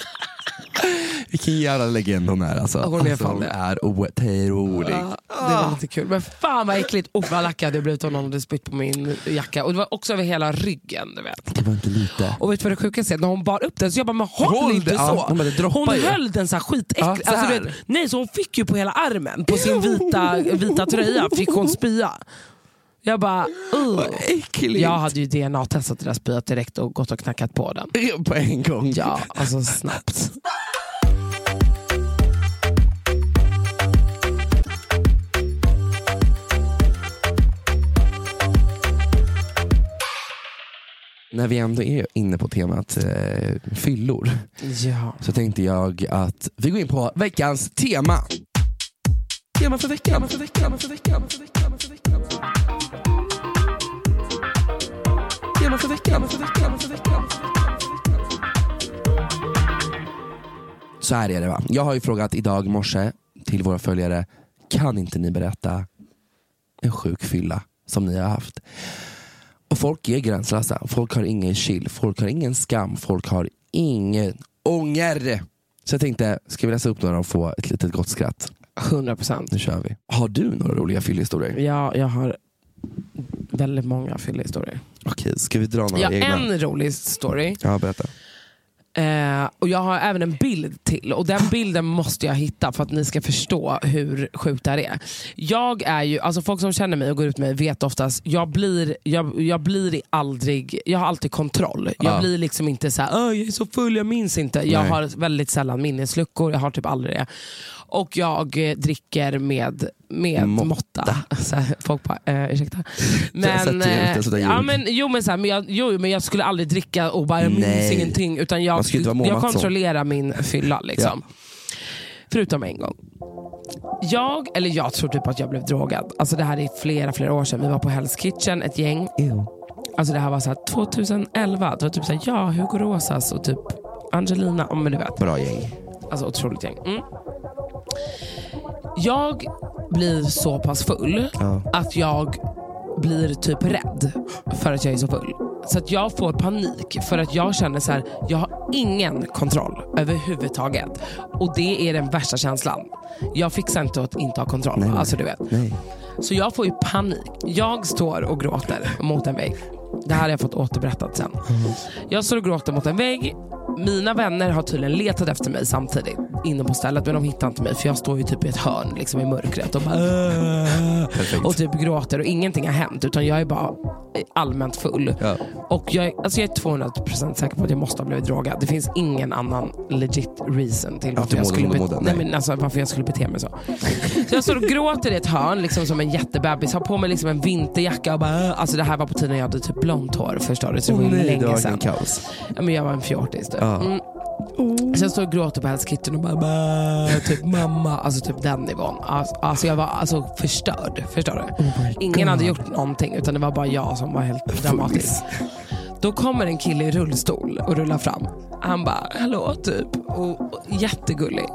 Vilken jävla legend hon är alltså. Hon är alltså, fan hon det. är otrolig. Ja, det var lite kul. Men fan vad äckligt. Oh, vad lack jag blivit om någon hade spytt på min jacka. Och det var också över hela ryggen. Du vet. Det var inte lite. Och vet du vad det sjukaste är? När hon bar upp den så jag bara, men håll, Håll inte det, så. ja, hon bara, hon höll den så här skitäckligt. Ja, så alltså, nej, så hon fick ju på hela armen, på sin vita, vita tröja, fick hon spya. Jag bara, uh. Äckligt. Jag hade ju DNA-testat där spyet direkt och gått och knackat på den. På en gång. Ja, alltså snabbt. När vi ändå är inne på temat eh, fyllor Ja. så tänkte jag att vi går in på veckans tema. Tema för veckan. Tema för veckan. Tema för veckan. Tema för veckan. Tema för veckan. För veckan. Tema för veckan. Tema för veckan. Så här är det va. Jag har ju frågat idag morse till våra följare, kan inte ni berätta en sjuk fylla som ni har haft? Och folk är gränslösa. Folk har ingen chill, folk har ingen skam, folk har ingen ånger. Så jag tänkte, ska vi läsa upp några och få ett litet gott skratt? 100 procent. Nu kör vi. Har du några roliga fyllhistorier? Ja, jag har väldigt många fyllehistorier. Okej, ska vi dra några Ja, egna? en rolig story. Ja, berätta. Eh, och jag har även en bild till och den bilden måste jag hitta för att ni ska förstå hur sjukt det här är. Jag är ju, alltså folk som känner mig och går ut med mig vet oftast, jag blir, jag, jag blir aldrig, jag har alltid kontroll. Jag Ja. blir liksom inte så här, "Åh, jag är så full, jag minns inte. Jag Nej. har väldigt sällan minnesluckor, jag har typ aldrig det. Och jag eh, dricker med, med Måtta. måtta. Så här, folk bara, eh, ursäkta. Men, eh, ja, men, jo, men, så här, men, jag, jo, men jag skulle aldrig dricka och bara, jag minns ingenting. Utan jag, jag kontrollerar min fylla. Liksom. Förutom en gång. Jag, eller jag tror typ att jag blev drogad. Alltså det här är flera, flera år sedan. Vi var på Hell's Kitchen, ett gäng. Alltså det här var så här 2011. Det var typ så här, ja, Hugo Rosas och typ Angelina, om men du vet. Bra gäng. Alltså otroligt gäng. Mm. Jag blir så pass full Ja. att jag blir typ rädd för att jag är så full. Så att jag får panik för att jag känner så här, jag har ingen kontroll överhuvudtaget. Och det är den värsta känslan. Jag fixar inte att inte ha kontroll. Nej, nej. Alltså du vet. Nej. Så jag får ju panik. Jag står och gråter mot en vägg. Det här har jag fått återberättat sen. Jag står och gråter mot en vägg. Mina vänner har tydligen letat efter mig samtidigt inne på stället men de hittar inte mig för jag står ju typ i ett hörn liksom i mörkret och bara och typ gråter och ingenting har hänt utan jag är bara allmänt full. Ja. Och jag, alltså jag är 200% säker på att jag måste ha blivit drogad. Det finns ingen annan legit reason till Att varför jag, skulle mådde, nej. nej. men alltså, varför jag skulle bete mig så. Så jag står och gråter i ett hörn liksom som en jättebebis, har på mig liksom en vinterjacka och bara "Åh". alltså det här var på tiden jag hade typ blont hår förstår du. Så det var nej, det länge sedan. kaos. Ja, men jag var en fjortis typ. Ja. Mm. Så jag står och gråter på Hell's Kitchen och bara, typ mamma, alltså typ den nivån. Alltså, alltså jag var alltså förstörd, förstår du? Ingen hade gjort någonting utan det var bara jag som var helt dramatisk. Då kommer en kille i rullstol och rullar fram. Han bara, hallå typ. Och, och, jättegullig.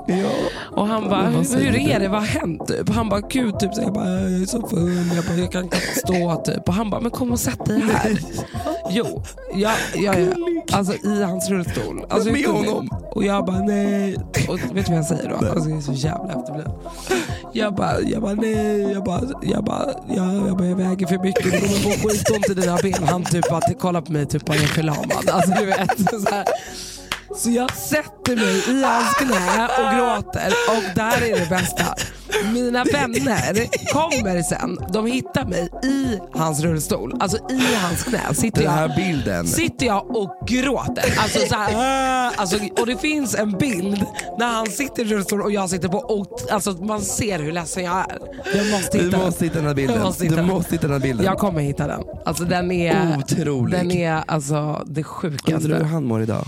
Och han bara, hur, hur är det? Vad har hänt? Typ. Han bara, gud typ. Så jag bara, jag är så full. Jag, bara, jag kan knappt stå typ. Och han bara, men kom och sätt dig här. jo, jag, jag är alltså, i hans rullstol. Alltså, Med honom? Och jag bara, nej. Och vet du vad jag säger då? Alltså, jag är så jävla efterbliven. Jag bara, jag bara, nej. Jag bara, jag bara, jag, jag, bara, jag väger för mycket. Det kommer få skitont i dina ben. Han typ bara kollar på mig typ bara, jag är förlamad. Alltså du vet. Så, här. Så jag sätter mig i hans knä och gråter. Och där är det bästa. Mina vänner kommer sen. De hittar mig i hans rullstol. Alltså i hans knä. Sitter Den jag, här bilden. sitter jag och gråter. Alltså så här, alltså, och det finns en bild när han sitter i rullstol och jag sitter på och alltså, man ser hur ledsen jag är. Jag måste Du hitta den. måste hitta den här bilden. Jag måste hitta Du den. måste hitta den här bilden. Jag kommer hitta den. Alltså den är, Otrolig. den är alltså det Undrar hur sjukaste. han mår idag.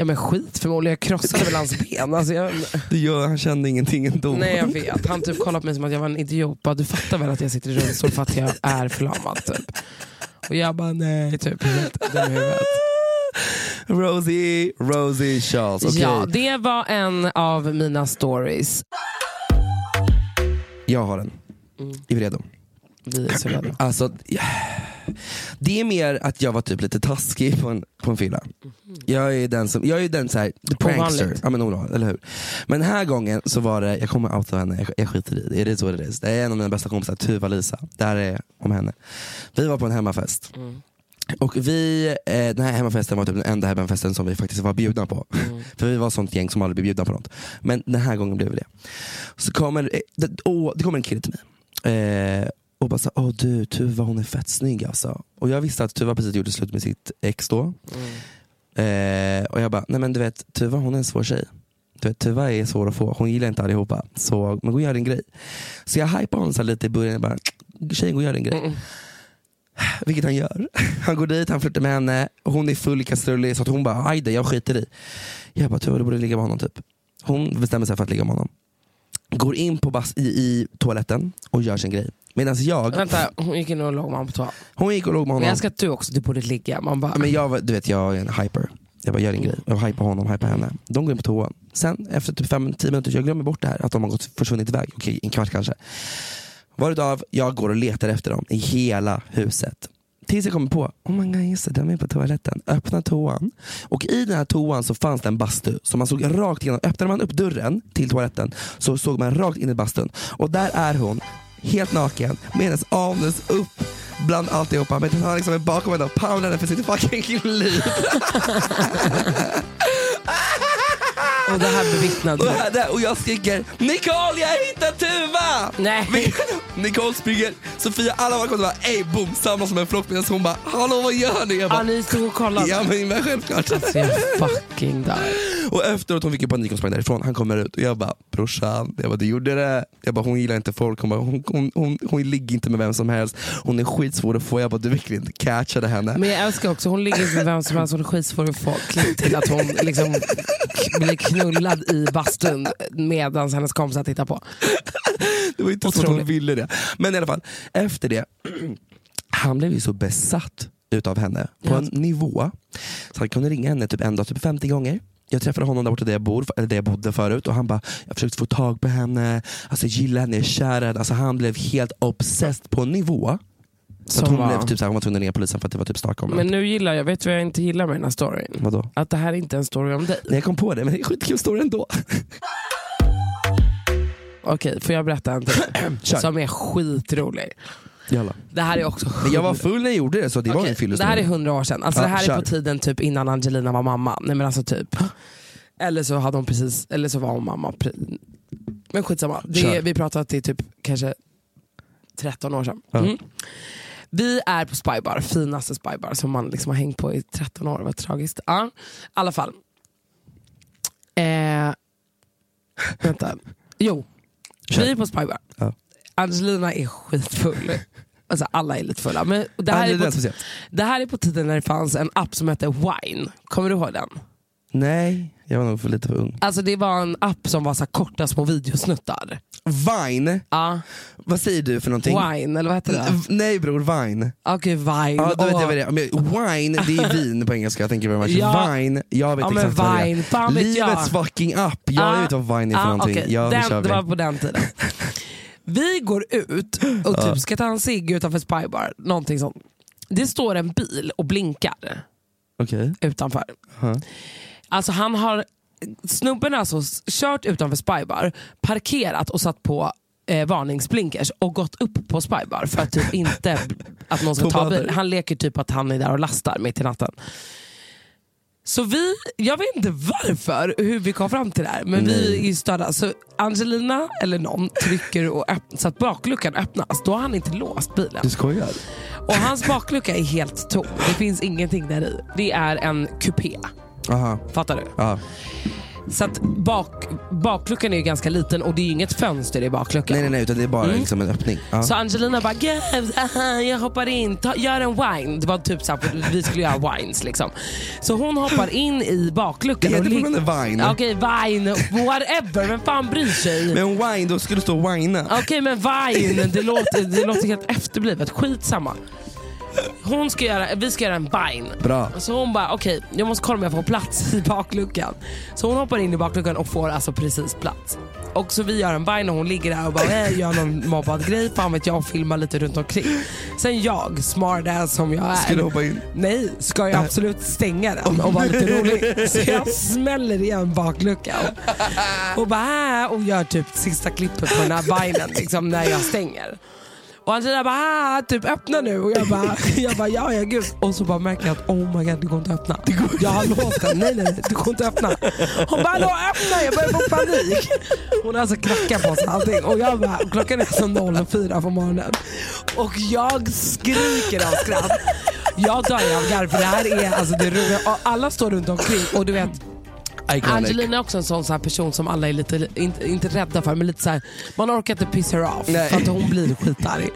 Ja men skit förmodligen, jag krossade väl hans ben. Alltså, jag, Det gör, han kände ingenting ändå. nej jag vet, han typ kollade på mig som att jag var en idiot. Bara, du fattar väl att jag sitter i rullstol för att jag är förlamad typ. Och jag bara nej, typ helt dum i huvudet. Rosie, Rosie Charles. Okej. Ja, det var en av mina stories. Jag har den. Mm. Är vi redo? Vi är så redo. Alltså, det är mer att jag var typ lite taskig på en, på en fylla. Jag är den som, jag är den så här, the prankster. Ovanligt. Ja, men, ovanligt, eller hur? men den här gången så var det, jag kommer outa henne, jag, jag skiter i det. Är det så det är? Det är en av mina bästa kompisar, Tuva-Lisa. Det här är om henne. Vi var på en hemmafest. Och vi, eh, den här hemmafesten var typ den enda hemmafesten som vi faktiskt var bjudna på. För vi var sånt gäng som aldrig blev bjudna på något. Men den här gången blev vi det. Så kommer, eh, det, åh, det kommer en kille till mig. Eh, och bara såhär, åh du Tuva hon är fett snygg alltså. Och jag visste att Tuva precis gjorde slut med sitt ex då. Eh, och jag bara, nej men du vet Tuva hon är en svår tjej. Du vet, Tuva är svår att få, hon gillar inte allihopa. Så, men gå och gör din grej. Så jag hypar honom så lite i början, jag bara, tjejen gå och gör din grej. Vilket han gör. Han går dit, han flörtar med henne, och hon är full kastrullig så att hon bara, aj det, jag skiter i. Jag bara, Tuva du borde ligga med honom typ. Hon bestämmer sig för att ligga med honom. Går in på bas- i, i toaletten och gör sin grej. Medan jag, Vänta, hon gick in och låg med honom på toa. hon gick och låg med Men honom. jag älskar att du också, du borde ligga. Man bara, Men jag, var- du vet, jag är en hyper. Jag bara gör din grej. Jag hypar honom, hypar henne. De går in på toa. Sen efter typ 5-10 minuter, jag glömmer bort det här. Att de har gått försvunnit iväg. Okej, en kvart kanske. Varutav jag går och letar efter dem i hela huset. Tills jag kommer på, oh my god just det, de är på toaletten. Öppna toan. Och i den här toan så fanns det en bastu. Så man såg rakt igenom. Öppnade man upp dörren till toaletten så såg man rakt in i bastun. Och där är hon, helt naken, med hennes anus upp bland alltihopa. Men han liksom är bakom henne och poundar henne för sitt fucking liv. Och det här bevittnade och, här, där, och jag skriker Nicole jag har hittat Tuva! Nej. Nicole springer, Sofia, alla var kommer bara ey boom, samlas som en flock medan hon bara hallå vad gör ni? Jag Ja, bara, ni stod och kollade. ja men, men självklart. Alltså jag fucking dör. Och efteråt hon fick ju panik och sprang därifrån, han kommer ut och jag bara brorsan, jag bara du gjorde det. Jag bara hon gillar inte folk, hon, bara, hon, hon, hon, hon ligger inte med vem som helst, hon är skitsvår att få, jag bara du verkligen catchade henne. Men jag älskar också, hon ligger inte med vem som helst, hon är skitsvår att få klipp till att hon liksom blir knullad i bastun medan hennes kompisar tittar på. Det var inte så att hon ville det. Men i alla fall, efter det, han blev ju så besatt utav henne på en nivå så han kunde ringa henne typ en dag typ 50 gånger. Jag träffade honom där borta där jag, bor, eller där jag bodde förut och han bara, jag försökte få tag på henne, alltså jag gillar henne, jag är kär henne. Alltså han blev helt obsessed på en nivå. Så att Som hon var- blev typ såhär, hon var tvungen att ringa polisen för att det var typ stalk Men nu gillar jag, vet du vad jag inte gillar med den här storyn? Vadå? Att det här är inte en story om dig. Nej, jag kom på det men det är skitkul story ändå. Okej, får jag berätta en till? Som är skitrolig. Jalla. Det här är också Men jag var full när jag gjorde det så det var Okej, en fyllestory. Det här är hundra år sedan. Alltså Ja, det här kör. är på tiden typ innan Angelina var mamma. Nej men alltså typ. Eller så hade hon precis, eller så var hon mamma. Men skitsamma. Det Kör. är, vi pratar att det är typ kanske 13 år sedan. Ja. Mm. Vi är på Spybar, finaste Spybar som man liksom har hängt på i 13 år. Vad tragiskt. Ja, i alla fall. Eh, vänta. Jo, Kör. vi är på Spybar. Ja. Angelina är skitfull. Alltså alla är lite fulla. Men det, här är Angelina på, det här är på tiden när det fanns en app som hette Wine. Kommer du ihåg den? Nej, jag var nog för lite för ung. Alltså det var en app som var så korta små videosnuttar. Vine, Ja, vad säger du för någonting? Wine eller vad heter det? Nej bror, vine. Okej, Vine. Ja, då vet Åh. jag vad det är. Wine, det är vin på engelska. You very much. Ja. Vine, jag vet Ja, exakt vad det är. Vine, fan vet jag. Livets fucking app. Jag Ja. vet vad vine är för Ja, någonting. okej. Ja, den, vi. det var på den tiden. Vi går ut och typ ska ta en cigg utanför Spybar. Någonting sånt. Det står en bil och blinkar Okej. utanför. Ja. Alltså han har, snubben har alltså kört utanför Spybar, parkerat och satt på eh, varningsblinkers och gått upp på Spybar för att typ inte att någon ska ta böter. bil. Han leker typ att han är där och lastar mitt i natten. Så vi, jag vet inte varför, hur vi kom fram till det här, men vi är ju störda. Så Angelina eller någon trycker och öpp- så att bakluckan öppnas, då har han inte låst bilen. Du skojar? Och hans baklucka är helt tom, det finns ingenting där i. Det är en kupé. Aha. Fattar du? Ja. Så att bak, bakluckan är ju ganska liten och det är ju inget fönster i bakluckan. Nej nej nej, utan det är bara Mm. liksom en öppning. Ja. Så Angelina bara, "Guys, aha, jag hoppar in, Ta, gör en wine. Det var typ så här, vi skulle göra wines liksom. Så hon hoppar in i bakluckan. Det heter fortfarande vine. Okej, vine, whatever, vem fan bryr sig? Men wine, då skulle det stå wina. Okej men vine, det låter, det låter helt efterblivet. Skitsamma. Hon ska göra, vi ska göra en vine. Bra. Så hon bara, okej jag måste kolla om jag får plats i bakluckan. Så hon hoppar in i bakluckan och får alltså precis plats. Och så vi gör en vine och hon ligger där och bara äh, gör någon mobbad grej, fan vet jag, och filmar lite runt omkring. Sen jag, smartass som jag är. Ska du hoppa in? Nej, ska jag absolut stänga den och vara lite rolig. Så jag smäller igen bakluckan. Och bara äh, och gör typ sista klippet på den här vinen liksom, när jag stänger. Och han säger bara ah, typ öppna nu och jag bara, jag bara ja ja gud. Och så bara märker jag att oh my god det går inte att öppna. Jag har låst den, nej nej nej, det går inte att öppna. Hon bara hallå öppna, jag börjar få panik. Hon har alltså knackat på sig allting och jag bara, klockan är alltså 04 på morgonen. Och jag skriker av skratt. Jag dör av garv för det här är alltså det roliga. Alla står runt omkring och du vet Iconic. Angelina är också en sån, så här person som alla är lite, inte, inte rädda för, men lite så här, man orkar inte piss her off Nej. för att hon blir skitarg.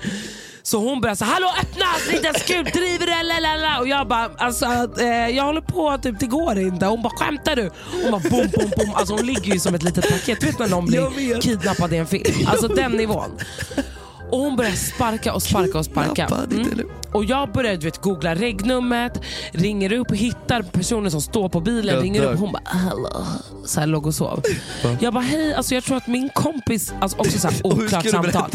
Så hon börjar säga hallå öppna, det ens kul, driver eller? lalala?" Och jag bara, alltså, eh, jag håller på, typ, det går inte. Hon bara, skämtar du? Hon bara boom, boom, boom. Alltså, hon ligger ju som ett litet paket. Vet när någon blir kidnappad i en film? Alltså den nivån. Och hon börjar sparka och sparka och sparka. Mm. Och jag börjar du vet, googla regnumret, ringer upp och hittar personen som står på bilen. Jag ringer dör. upp hon bara hallå. Så här låg och sov. Jag bara hej, alltså jag tror att min kompis, alltså också så här Och oklart samtal.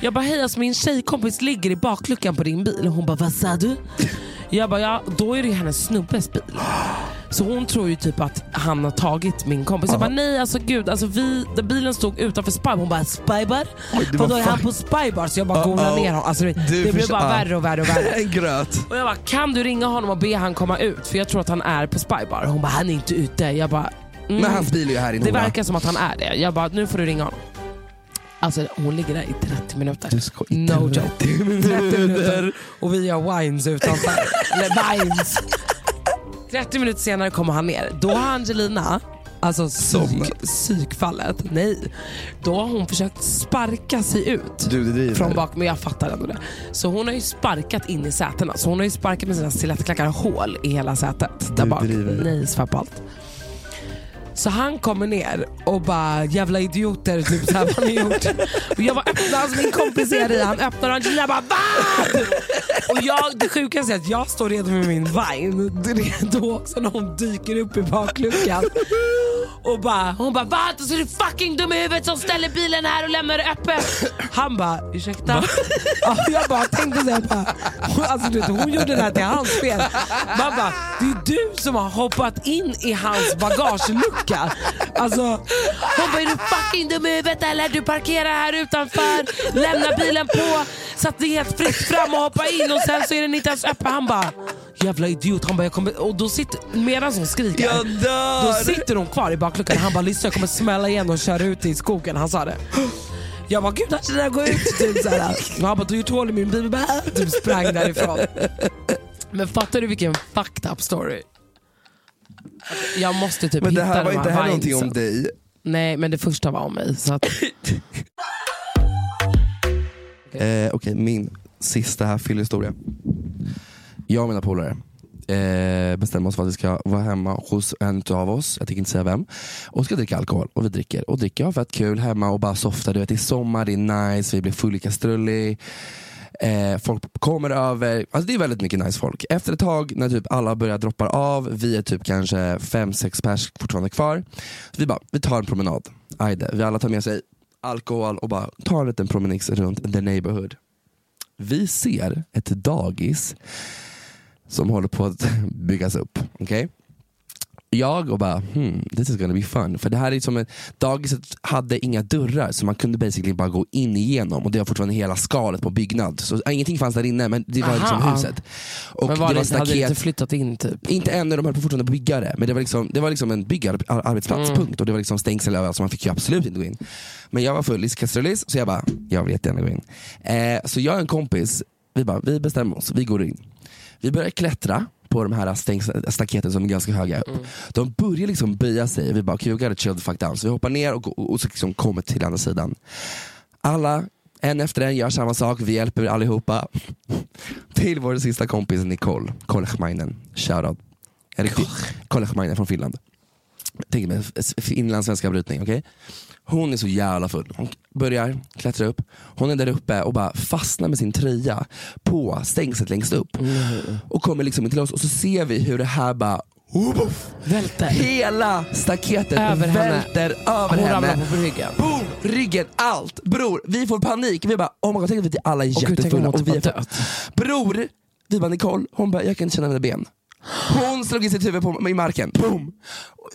Jag bara hej, alltså min tjejkompis ligger i bakluckan på din bil. Hon bara vad sa du? Jag bara ja, då är det ju hennes snubbes bil. Så hon tror ju typ att han har tagit min kompis. Jag bara nej alltså gud, alltså vi, bilen stod utanför Spybar. Hon bara Spybar? Vadå är han på Spybar? Så jag bara Uh-oh. googlade ner honom. Alltså, det, det blev bara ja. värre och värre och värre. Gröt. Och jag bara, kan du ringa honom och be han komma ut? För jag tror att han är på Spybar. Hon bara, han är inte ute. Jag bara, Men hans bil är ju här i Det verkar som att han är det. Jag bara, nu får du ringa honom. Alltså hon ligger där i 30 minuter. Du ska i No 30 joke. 30 minuter. Och vi gör wines utanför. Eller vines. 30 minuter senare kommer han ner. Då har Angelina, alltså psyk, psykfallet, nej. Då har hon försökt sparka sig ut. Du, det driver. Från bak, men jag fattar ändå det. Så hon har ju sparkat in i sätena. Så hon har ju sparkat med sina stilettklackar hål i hela sätet. Där Du bak. driver. Nej, svär på allt. Så han kommer ner och bara jävla idioter, typ vad har ni gjort? Och jag bara öppnar, alltså min kompis är i, han öppnar och Angelina bara vad? Och jag, det sjukaste är att jag står redo med min vine, redo också när hon dyker upp i bakluckan. Och bara, hon bara va? Så är du fucking dum i huvudet som ställer bilen här och lämnar det öppet. Han bara ursäkta? Ja, jag bara tänkte såhär, alltså, hon gjorde det här till hans fel. Man bara, det är du som har hoppat in i hans bagagelucka. Alltså, hon bara är du fucking dum i huvudet eller? Du parkerar här utanför, lämnar bilen på så att det är helt fritt fram och hoppa in och sen så är den inte ens öppen. Han bara jävla idiot. Han bara, jag kommer, och då sitter, medan hon skriker, Jag dör! då sitter hon kvar i bakluckan. Han bara, lyssna jag kommer smälla igen och köra ut i skogen. Han sa det. Jag bara, gud alltså det där går ut. Typ, han bara, du har gjort hål i min bil. Typ sprang därifrån. Men fattar du vilken fucked up story? Alltså, Jag måste typ Men det hitta här var de inte här någonting vinesen. om dig. Nej men det första var om mig. Så att, Eh, Okej, min sista här fyllhistoria. Jag och mina polare eh, bestämmer oss för att vi ska vara hemma hos en av oss, jag tänker inte säga vem, och ska dricka alkohol. Och vi dricker och dricker, har fett kul hemma och bara softar. Du vet, det är sommar, det är nice, vi blir full i kastrulli. Eh, folk kommer över, alltså det är väldigt mycket nice folk. Efter ett tag när typ alla börjar droppa av, vi är typ kanske fem sex pers fortfarande kvar. Så vi bara, vi tar en promenad. Ajde, vi alla tar med sig alkohol och bara tar en liten promenix runt the neighborhood. Vi ser ett dagis som håller på att byggas upp. Okay? Jag och bara, hmm, this is gonna be fun. För det här är som en, dagiset hade inga dörrar så man kunde basically bara gå in igenom och det var fortfarande hela skalet på byggnad. Så äh, ingenting fanns där inne men det var Aha. liksom huset. Och men var det det, var hade det staket. inte flyttat in typ? Inte ännu, de höll på fortfarande att bygga det. Men det var liksom, det var liksom en byggarbetsplats, Mm. punkt. Och det var liksom stängsel överallt så man fick ju absolut inte gå in. Men jag var full i kastrullis så jag bara, jag vill jättegärna gå in. Eh, så jag och en kompis, vi bara, vi bestämmer oss, vi går in. Vi börjar klättra på de här stängs- staketen som är ganska höga upp. De börjar liksom böja sig, vi bara, okay, we gotta chill the fuck down. Så vi hoppar ner och, och, och så liksom kommer till andra sidan. Alla, en efter en, gör samma sak, vi hjälper allihopa. till vår sista kompis Nicole Kolchmainen, shoutout. En riktig Kolchmainen från Finland. Tänk mig finlandssvenska brytning, okej? Hon är så jävla full. Hon börjar klättra upp. Hon är där uppe och bara fastnar med sin tröja på stängslet längst upp. Och kommer liksom in till oss och så ser vi hur det här bara Woof! Välter. Hela staketet Över henne. välter över Hon henne. ramlar på ryggen. Boom! Ryggen, allt. Bror, vi får panik. Vi bara, oh my god, tänk att vi alla är Och jättefulla. hon Och vi är. Bror, vi bara Nicole, hon bara, jag kan inte känna mina ben. Hon slog in sitt huvud på, i marken, boom!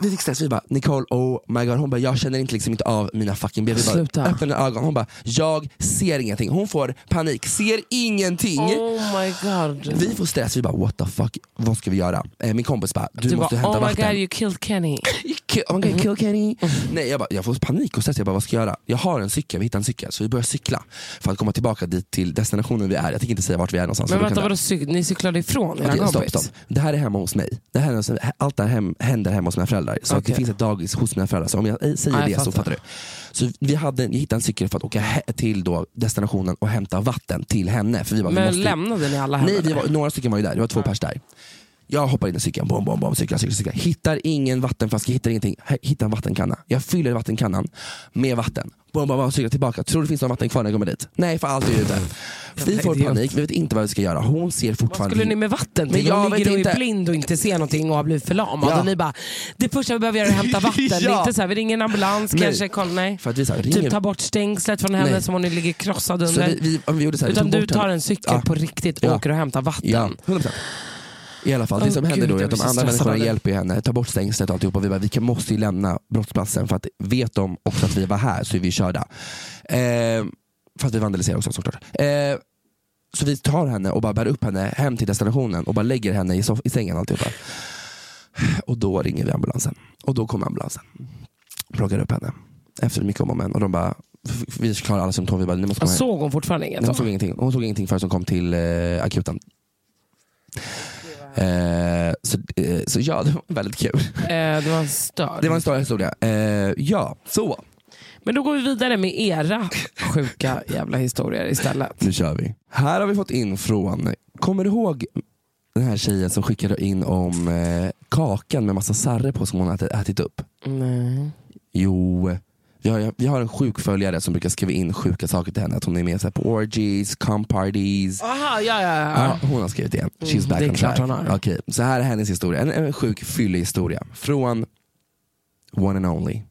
Vi fick stress, vi bara Nicole, oh my god. Hon bara, jag känner inte, liksom inte av mina fucking ben. Vi bara, Sluta. öppnar ögonen. Hon bara, jag ser ingenting. Hon får panik, ser ingenting. Oh my god. Vi får stress, vi bara what the fuck, vad ska vi göra? Eh, min kompis bara, du, Du måste bara, hämta oh my vatten. god you killed Kenny. Kill, oh my God, kill Kenny. Nej, jag, bara, jag får panik och stress, jag bara vad ska jag göra? Jag har en cykel, vi hittar en cykel så vi börjar cykla för att komma tillbaka dit till destinationen vi är. Jag tänker inte säga vart vi är någonstans. Men vänta, vadå, ni cyklade ifrån Okej, stopp, stopp. Det här är hemma hos mig. Det här är, allt det här hem, händer hemma hos mina föräldrar. Så att det finns ett dagis hos mina föräldrar. Så om jag säger Ja, jag det så fattar. fattar du. Så vi hade, jag hittade en cykel för att åka till då destinationen och hämta vatten till henne. För vi bara, vi Men måste, lämnade ni alla hemma? Nej, vi var, några stycken var ju där. Det var två pers där. Jag hoppar in i cykeln, bom, bom, bom, cyklar, cyklar, cyklar. Hittar ingen vattenflaska, hittar ingenting. Hittar en vattenkanna. Jag fyller vattenkannan med vatten. Bom, bom, bom, cyklar tillbaka. Tror du det finns någon vatten kvar när jag kommer dit? Nej, för allt är ute. Vi får idiot. panik, vi vet inte vad vi ska göra. Hon ser Vad fortfarande... skulle ni med vatten Men till? jag Hon vet ligger och är inte. blind och inte ser någonting och har blivit förlamad. Ja. Och ni bara, det första vi behöver göra är att hämta vatten. Det är Ja. inte så här, vi ringer en ambulans Nej. kanske. Koll, nej. För att vi så här, ringer... Typ ta bort stängslet från henne Nej. som hon ligger krossad så under. vi, vi, om vi gjorde så här, vi Utan du tar en cykel Ja. på riktigt och åker och hämtar vatten. Ja, 100%. I alla fall, det som händer då är att de andra människorna hjälper henne, tar bort stängslet och alltihopa. Vi bara, vi kan, måste ju lämna brottsplatsen för att vet de också att vi var här så är vi körda. Eh, för att vi vandaliserar också såklart. Eh, så vi tar henne och bara bär upp henne hem till destinationen och bara lägger henne i, soff- i sängen alltihopa. Och då ringer vi ambulansen. Och då kommer ambulansen. Plockar upp henne. Efter mycket om och men. Och de bara, vi förklarar alla symptom. Vi bara, ni måste komma hem. Såg hon fortfarande inget? Nej, hon såg ingenting. Hon såg ingenting förrän hon kom till eh, akuten. Eh, så, eh, så ja, det var väldigt kul. Eh, det var en störd. Det var en större historia. Eh, ja, så. Men då går vi vidare med era sjuka jävla historier istället. Nu kör vi. Här har vi fått in från, kommer du ihåg den här tjejen som skickade in om eh, kakan med massa sarre på som hon hade ätit upp? Nej. Jo, vi har, vi har en sjukföljare som brukar skriva in sjuka saker till henne. Att hon är med så på orgies, come parties. Aha, ja, ja, Ja, ja. hon har skrivit igen. She's Mm, back det är on klart track. hon har. Okej, så här är hennes historia. En, en sjuk fyllehistoria. Från one and only.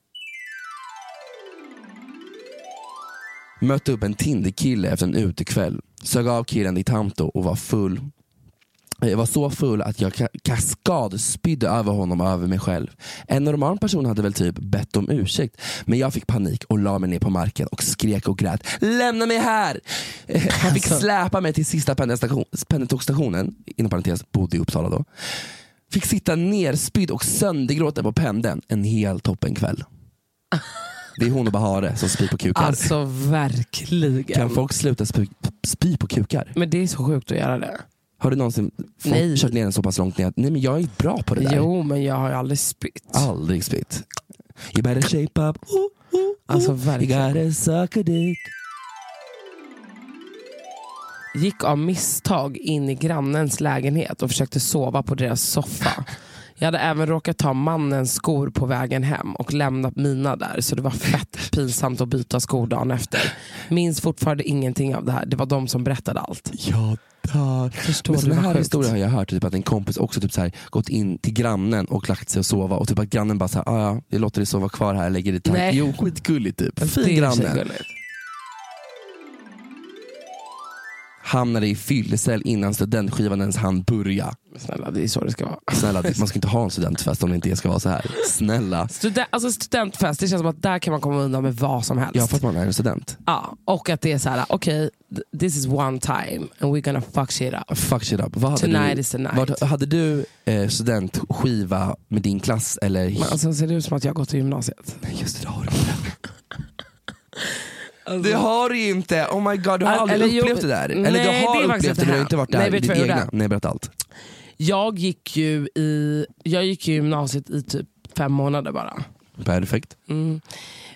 Mötte upp en Tinder-kille efter en utekväll. Sög av killen i Tanto och var full. Jag var så full att jag ka- kaskadspydde över honom och över mig själv. En normal person hade väl typ bett om ursäkt. Men jag fick panik och la mig ner på marken och skrek och grät. Lämna mig här! Eh, Han fick släpa mig till sista pendeltågsstationen, inom parentes bodde i Uppsala då. Fick sitta nerspydd och söndergråten på pendeln en hel toppenkväll. Det är hon och Bahare som spyr på kukar. Alltså verkligen. kan folk sluta spy, spy på kukar? Men det är så sjukt att göra det. Har du någonsin Nej. kört ner den så pass långt ner att nej men jag är bra på det där? Jo, men jag har aldrig spytt. Aldrig spytt. You better shape up. Ooh, ooh, Alltså ooh. verkligen. You gotta suck a dick. Gick av misstag in i grannens lägenhet och försökte sova på deras soffa. Jag hade även råkat ta mannens skor på vägen hem och lämnat mina där så det var fett pinsamt att byta skor dagen efter. Minns fortfarande ingenting av det här. Det var de som berättade allt. Dör. Förstår Men du här historier har jag hört, typ att en kompis också typ så här, gått in till grannen och lagt sig och sova och typ att grannen bara såhär, ah, ja, jag låter dig sova kvar här, lägger dig i tank. Jo, skitgulligt typ. Fin granne. Hamnade i fyllecell innan studentskivan ens hann börja. Snälla, det är så det ska vara. Snälla, man ska inte ha en studentfest om det inte ska vara så här. Snälla. Studen- alltså studentfest, det känns som att där kan man komma undan med vad som helst. Ja, för att man är en student. Ja, och att det är så här, okej, th- this is one time and we're gonna fuck shit up. Fuck shit up. Vad hade Tonight du, is the night. Vad, hade du eh, studentskiva med din klass? Eller? Men alltså, ser det ut som att jag har gått i gymnasiet? Nej, just det, det har du inte. Det har du ju inte! Oh my god, du har Al- aldrig eller jo, upplevt det där. nej, Eller det du har faktiskt upplevt det men du har det inte varit där Nej, vet ditt egna. Nej, berätta allt. Jag gick ju i jag gick gymnasiet i typ fem månader bara. Perfekt. Mm.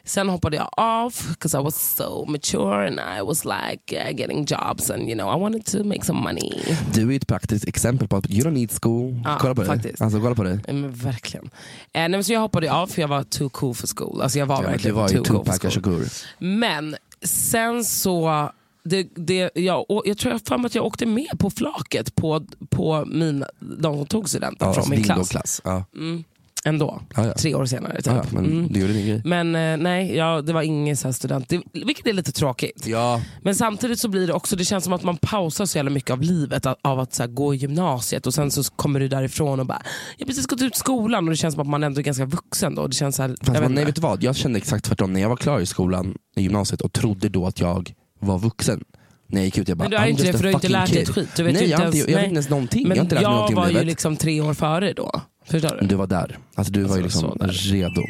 Sen hoppade jag av because I was so mature and I was like uh, getting jobs and you know I wanted to make some money. Du är ett praktiskt exempel på att you don't need school. Ja, kolla på dig. faktiskt. Alltså, kolla på dig. Men verkligen. Eh, men så jag hoppade av för jag var too cool for school. Alltså jag var Ja, men du verkligen var ju too cool Tupac school. Men sen så, det, det, jag, jag tror jag mig att jag åkte med på flaket på, på mina, de som tog studenten Ja, från alltså min klass. klass. Ja. Mm, ändå, Ja, ja. tre år senare. Typ. Ja, ja, men mm. du gjorde din grej. Men eh, nej, ja, det var ingen så student, det, vilket är lite tråkigt. Ja, Men samtidigt så blir det också, det känns som att man pausar så jävla mycket av livet av- av att så här, gå i gymnasiet och sen så kommer du därifrån och bara, jag har precis gått ut skolan och det känns som att man ändå är ganska vuxen då. Det känns så här, Fast jag vet nej inte. vet du vad, jag kände exakt tvärtom när jag var klar i skolan, i gymnasiet och trodde då att jag var vuxen. När jag gick ut jag bara, Men du I'm inte det för du har inte lärt dig ett skit. Du vet nej, ju jag, har inte inte, ens- jag vet inte ens någonting. jag Men inte jag om var ju liksom tre år före då. Förstår du? Du var där. Alltså, du var ju Alltså, liksom så där. redo.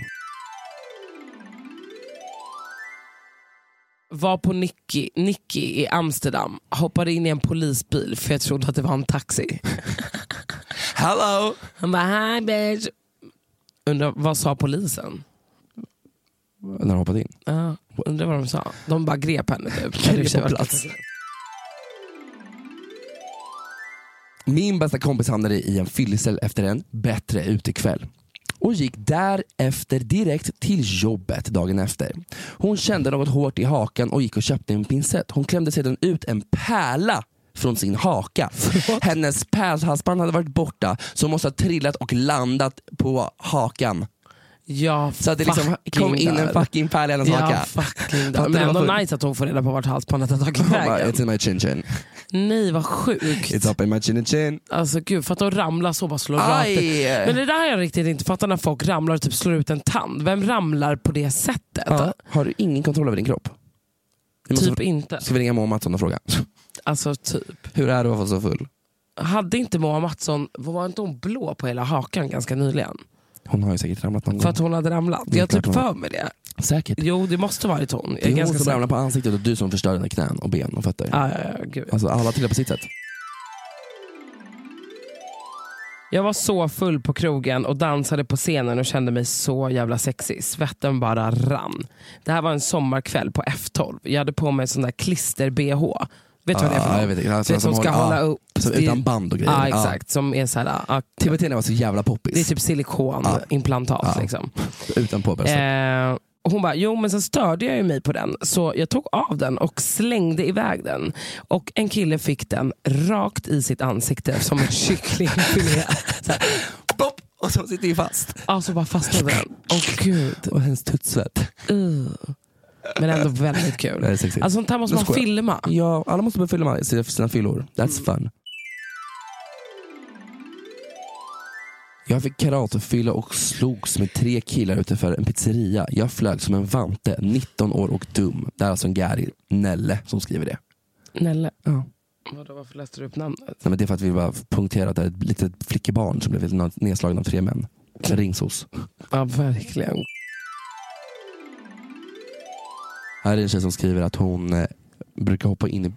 Var på Nicky, Nicky i Amsterdam, hoppade in i en polisbil för jag trodde att det var en taxi. Hello! Han bara hi bitch. Undrar vad sa polisen? När de hoppade in. Ja, undrar vad de sa. De bara grep henne typ. Grep på plats. Min bästa kompis hamnade i en fyllecell efter en bättre utekväll och gick därefter direkt till jobbet dagen efter. Hon kände något hårt i hakan och gick och köpte en pincett. Hon klämde sedan ut en pärla från sin haka. Hennes pärlhalsband hade varit borta så hon måste ha trillat och landat på hakan. Ja, Så att det liksom kom in en fucking pärla i hennes Ja, haka. Men ändå nice att hon får reda på vart halsbandet har tagit vägen. It's in my chin chin. Nej vad sjukt. It's up in my chin chin. Alltså gud, fatta att ramla så bara slå rakt! Men det där har jag riktigt inte fattat när folk ramlar och typ slår ut en tand. Vem ramlar på det sättet? Ja. Har du ingen kontroll över din kropp? Måste Typ inte. Ska vi ringa Moa Mattsson och fråga? Alltså typ. Hur är det att vara så full? hade inte Moa Mattsson, var inte hon blå på hela hakan ganska nyligen? Hon har ju säkert ramlat någon För gång. att hon hade ramlat. Det är Jag har typ hon för mig det. Säkert. Jo det måste varit hon. Jag Det är hon ganska som ramlar på ansiktet och du som förstör dina knän och ben och fötter. Ja, ja, ja, gud. Alltså alla trillar på sitt sätt. Jag var så full på krogen och dansade på scenen och kände mig så jävla sexig. Svetten bara rann. Det här var en sommarkväll på F12. Jag hade på mig sån där klister-bh. Vet du vad det är för Ja, något? jag vet inte. Det Alltså, är som, ska hålla ja, upp. som utan band och grejer. Ja Ja. exakt. Som är så här, ja, TBT var så jävla poppis. det är typ silikonimplantat. Ja. Liksom. Utanpå bröstet. Eh, och hon bara, jo men sen störde jag ju mig på den så jag tog av den och slängde iväg den. Och en kille fick den rakt i sitt ansikte som en kycklingfilé. Så Bopp! Och så sitter ju fast. Alltså bara fastnade den. Åh gud. Och hennes tuttsvett. Uh. Men ändå väldigt kul. Det är sexigt. Alltså sånt här måste man filma. Ja, alla måste börja filma sina, sina fyllor. That's Mm. fun. Jag fick karatefylla och slogs med tre killar utanför en pizzeria. Jag flög som en vante, 19 år och dum. Det är alltså en Gary Nelle som skriver det. Nelle. Ja. Vadå, varför läste du upp namnet? Nej, men det är för att vi bara punktera att det är ett litet flickebarn som blev nedslagen av tre män. En ringsos. Ja verkligen. Här är en tjej som skriver att hon eh, brukar hoppa in i,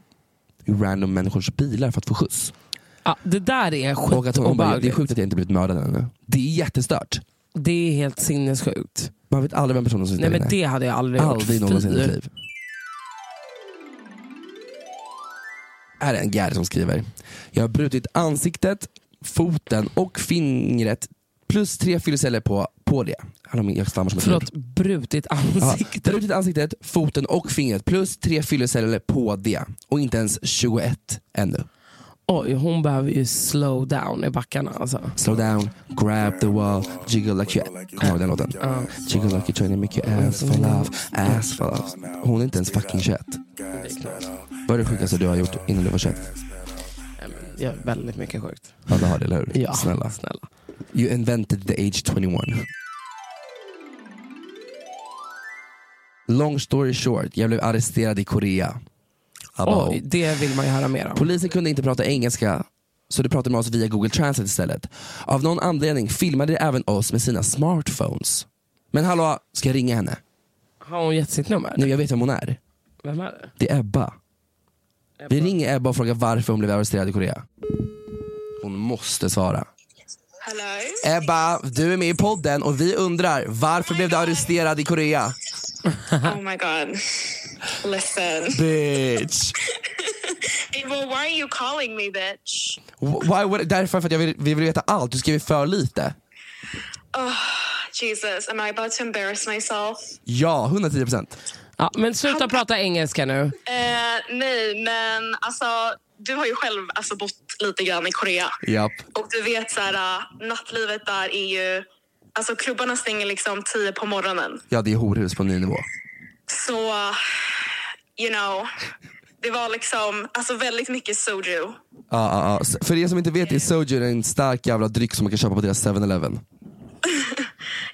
random människors bilar för att få skjuts. Ja, det där är bara, det är skitobehagligt. sjukt att jag inte blivit mördad ännu. Det är jättestört. Det är helt sinnessjukt. Man vet aldrig vem personen som sitter Nej men det hade jag aldrig gjort. Aldrig någonsin i mitt liv. Här är en Gary som skriver. Jag har brutit ansiktet, foten och fingret plus tre fylloceller på, på det. Jag stammar som ett Förlåt, brutit Ja, ansikte. brutit ansiktet, foten och fingret plus tre fylloceller på det. Och inte ens 21 ännu. Oj, hon behöver ju slow down i backarna alltså. Slow down, grab the wall, jiggle like you... Kommer du den låten? Jiggle like you're trying to make your ass fall off, ass fall off. Hon är inte ens fucking 21. Vad är det sjukaste du har gjort innan du var 21? Ja, väldigt mycket sjukt. Ja, det har det, eller hur? Ja, Snälla. snälla. You invented the age 21. Long story short, jag blev arresterad i Korea. Abba. Oj, det vill man ju höra mer om. Polisen kunde inte prata engelska, så de pratade med oss via Google Translate istället. Av någon anledning filmade de även oss med sina smartphones. Men hallå, ska jag ringa henne? Har hon gett sitt nummer? Nej, jag vet vem hon är. Vem är det? Det är Ebba. Vi ringer Ebba och frågar varför hon blev arresterad i Korea. Hon måste svara. Hello? Ebba, du är med i podden och vi undrar varför blev du arresterad i Korea? Oh my god. Listen. Bitch. well, why are you calling me bitch? Why, would- därför för att jag vill, vi vill veta allt, du skriver för lite. Jesus, am I about to embarrass myself? Ja, 110 procent. Ja, men sluta prata engelska nu. Eh, nej, men alltså, du har ju själv alltså, bott lite grann i Korea. Japp. Och du vet så här, äh, nattlivet där är ju... Alltså klubbarna stänger liksom tio på morgonen. Ja, det är horhus på ny nivå. Så, you know. Det var liksom alltså väldigt mycket soju. Ja, ja, ja. För er som inte vet är soju en stark jävla dryck som man kan köpa på deras 7-Eleven.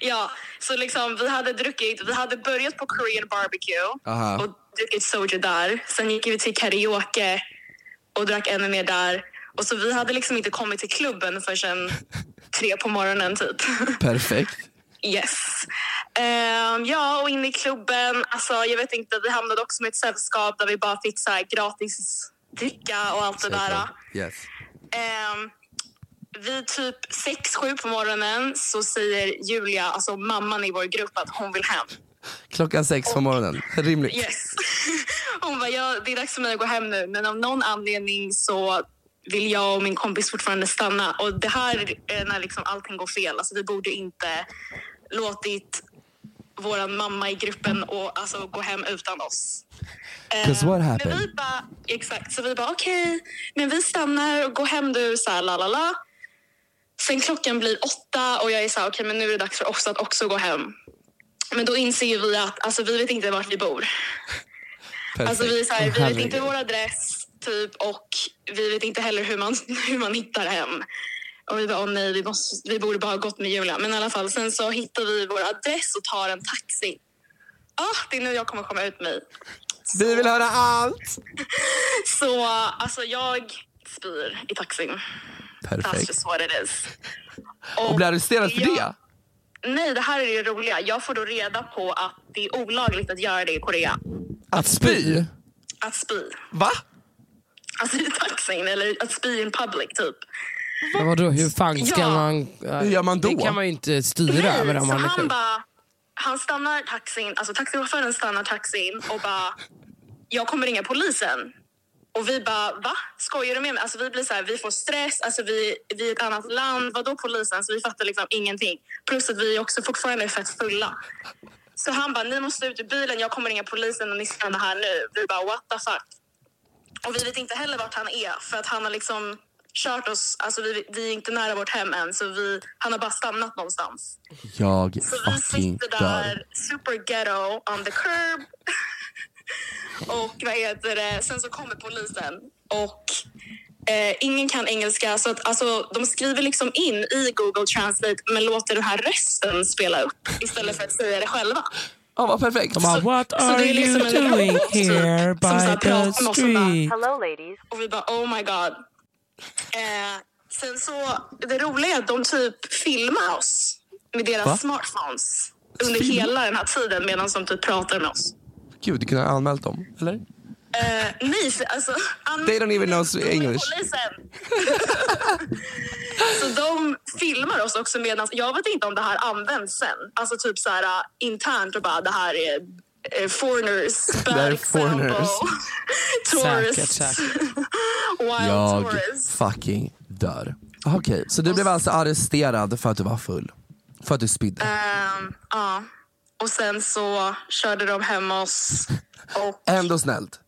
Ja, så liksom vi hade druckit, vi hade börjat på Korean barbecue Aha. och druckit soju där. Sen gick vi till karaoke och drack ännu mer där. Och så vi hade liksom inte kommit till klubben förrän tre på morgonen typ. Perfekt. Yes. Ehm, ja, och inne i klubben, alltså jag vet inte, vi hamnade också med ett sällskap där vi bara fick så gratis dricka och allt det där. Yes. Ehm, vid typ 6-7 på morgonen så säger Julia, alltså mamman i vår grupp, att hon vill hem. Klockan sex på morgonen. Rimligt. Yes. Hon bara, ja, det är dags för mig att gå hem nu. Men av någon anledning så vill jag och min kompis fortfarande stanna. Och det här är när liksom allting går fel. Alltså, vi borde inte låtit vår mamma i gruppen och, alltså, gå hem utan oss. Eh, 'Cause what Men happened? vi bara, exakt, så vi bara okej, men vi stannar och går hem du, så här, la la la. Sen klockan blir åtta och jag är så här, okej men nu är det dags för oss att också gå hem. Men då inser ju vi att alltså, vi vet inte vart vi bor. Alltså vi, är så här, vi vet inte vår adress typ och vi vet inte heller hur man, hur man hittar hem. Och vi bara, åh nej, vi, måste, vi borde bara ha gått med Julia. Men i alla fall, sen så hittar vi vår adress och tar en taxi. Ah, det är nu jag kommer komma ut mig. Vi vill höra allt! Så alltså jag spyr i taxin. That's Perfekt. just what it is. Och blir arresterad för jag- det? Nej, det här är det roliga. Jag får då reda på att det är olagligt att göra det i Korea. Att spy? Att spy. Va? Alltså i taxin eller att spy in public typ. Men vadå, hur fan ska Ja. man... Hur gör man då? Det kan man ju inte styra Nej, över om så man han bara, han stannar taxin, alltså taxichauffören stannar taxin och bara, jag kommer ringa polisen. Och vi bara, va? Skojar du med mig? Alltså vi blir så här, vi får stress, alltså vi, vi är ett annat land, vadå polisen? Så vi fattar liksom ingenting. Plus att vi också fortfarande är fett fulla. Så han bara, ni måste ut ur bilen, jag kommer ringa polisen och ni stannar här nu. Vi bara, what the fuck? Och vi vet inte heller vart han är för att han har liksom kört oss, alltså vi, vi är inte nära vårt hem än så vi, han har bara stannat någonstans. Jag Så vi fucking sitter dör. där, super ghetto, on the curb. och vad heter det, sen så kommer polisen och eh, ingen kan engelska så att, alltså, de skriver liksom in i Google Translate men låter den här rösten spela upp istället för att säga det själva. Ja, vad perfekt. De bara, what så are liksom you doing here by the street? Hello ladies. Och vi bara oh my god. Eh, sen så, det roliga är att de typ filmar oss med deras Va? smartphones under hela den här tiden medan de typ pratar med oss. Gud, du kunde ha anmält dem, eller? Eh, nej, för, alltså... an- They don't even know English. Polisen. så de filmar oss också medan... Jag vet inte om det här används sen. Alltså typ så här uh, internt och bara det här är eh, foreigners. Bad example. foreigners. Tourists. Säkert, Wild Jag tourists. fucking dör. Okej, så du blev alltså arresterad för att du var full? För att du spydde? Ehm, ja. Och sen så körde de hem oss. Och Ändå snällt.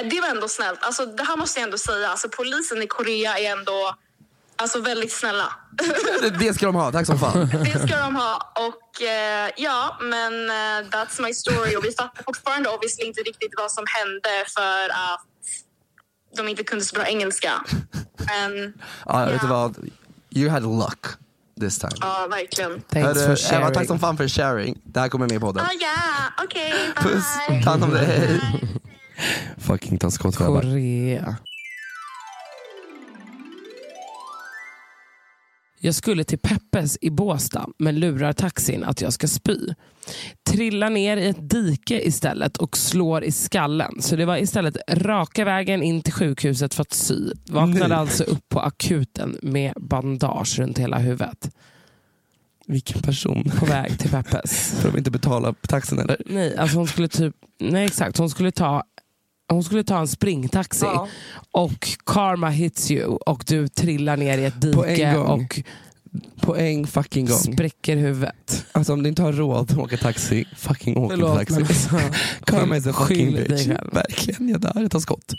Eh, Det var ändå snällt. Alltså, det här måste jag ändå säga. Alltså, polisen i Korea är ändå alltså, väldigt snälla. Det, ska de ha, tack som fan. det ska de ha. Och eh, ja, men eh, that's my story. Och vi fattar fortfarande obviously inte riktigt vad som hände för att de inte kunde så bra engelska. Men Ja, vet du vad? You had luck this time. ja, verkligen. Thanks Hörru, for Eva, tack sharing. som fan för sharing. Det här kommer med i podden. Ah, ja, okej. Puss, bye. ta hand om dig. Fucking ta skott. Korea. Jag skulle till Peppes i Båstad men lurar taxin att jag ska spy. Trillar ner i ett dike istället och slår i skallen. Så det var istället raka vägen in till sjukhuset för att sy. Vaknade Nej. alltså upp på akuten med bandage runt hela huvudet. Vilken person. På väg till Peppes. Får de inte betala på taxen eller? Nej, alltså hon skulle typ, nej exakt, hon skulle ta hon skulle ta en springtaxi Ja. och karma hits you och du trillar ner i ett På en dike gång. och På en fucking gång. spräcker huvudet. Alltså om du inte har råd att åka taxi, fucking åk inte taxi. alltså, Karma is a fucking bitch. Verkligen, jag dör. Jag tar skott.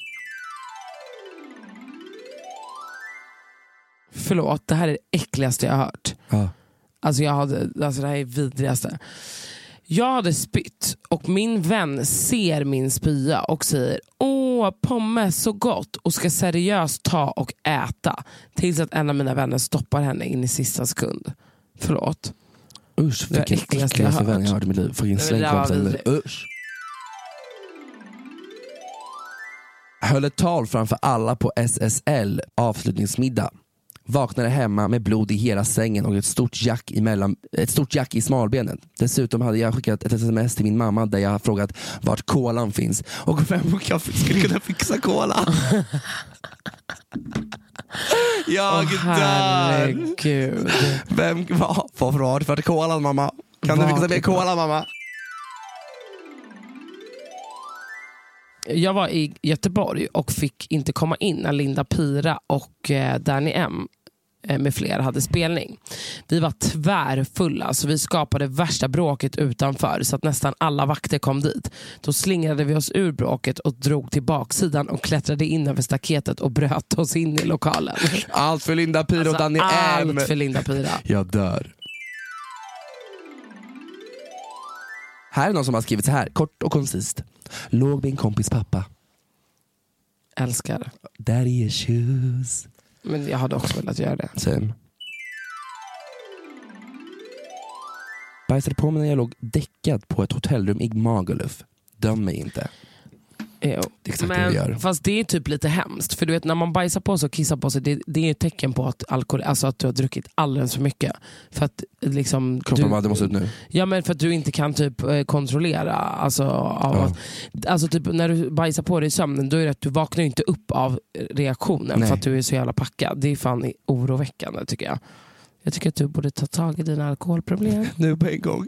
Förlåt, det här är det äckligaste jag har hört. Ja. Alltså, jag hade, alltså det här är vidrigaste. Jag hade spytt och min vän ser min spya och säger åh pommes så gott och ska seriöst ta och äta tills att en av mina vänner stoppar henne in i sista sekund. Förlåt. Usch, vilken äckligaste vän jag har hört i mitt liv. Fucking slängkompisar. Usch. Höll ett tal framför alla på SSL avslutningsmiddag. Vaknade hemma med blod i hela sängen och ett stort jack i, mellan, ett stort jack i smalbenen. Dessutom hade jag skickat ett sms till min mamma där jag har frågat vart kolan finns och vem jag skulle kunna fixa kola. jag dör! herregud. Vem var vad var det för kolan mamma? Kan du Vart fixa mer kolan? kola mamma? Jag var i Göteborg och fick inte komma in när Linda Pira och eh, Danny M med flera hade spelning. Vi var tvärfulla så vi skapade värsta bråket utanför så att nästan alla vakter kom dit. Då slingrade vi oss ur bråket och drog till baksidan och klättrade in över staketet och bröt oss in i lokalen. Allt för Linda och Alltså, Danny M. allt för Linda Pira. Jag dör. Här är någon som har skrivit så här, kort och koncist. Låg min kompis pappa. Älskar. Daddy issues. Men jag hade också velat göra det. Same. Bajsade på mig när jag låg däckad på ett hotellrum i Magaluf. Döm mig inte. Jo. Det är exakt det Men, vi gör. Fast det är typ lite hemskt. För du vet när man bajsar på sig och kissar på sig, det, det är ett tecken på att, alkohol, alltså att du har druckit alldeles för mycket. För att liksom, Kroppen du, bara, det måste ut nu. Ja men för att du inte kan typ eh, kontrollera. Alltså, av Ja. att, alltså typ, när du bajsar på dig i sömnen, då är det att du vaknar inte upp av reaktionen Nej. för att du är så jävla packad. Det är fan oroväckande tycker jag. Jag tycker att du borde ta tag i dina alkoholproblem. Nu på en gång.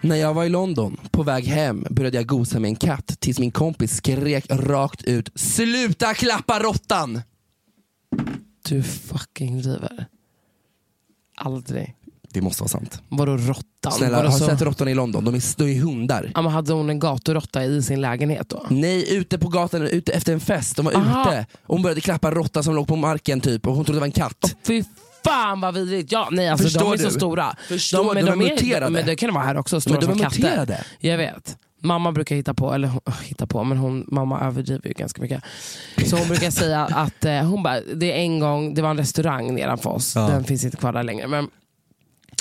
När jag var i London, på väg hem, började jag gosa med en katt tills min kompis skrek rakt ut Sluta klappa råttan! Du fucking driver. Aldrig. Det måste vara sant. Vadå råttan? Snälla, Vadå har du så- sett råttorna i London? De är, de är hundar. Ja, men hade hon en gaturåtta i sin lägenhet då? Nej, ute på gatan, ute efter en fest. De var Aha. ute. Och hon började klappa en råtta som låg på marken typ och hon trodde det var en katt. Fy fan vad vidrigt. Ja, nej, alltså, Förstår de är du? så stora. Förstår men du? De är är- muterade. Men det kan de vara här också, stora Men de som är katter. muterade. Jag vet. Mamma brukar hitta på, eller hon- hitta på, men hon, mamma överdriver ju ganska mycket. Så hon brukar säga att eh, hon bara, det är en gång, det var en restaurang nedanför oss, Ja. den finns inte kvar där längre. Men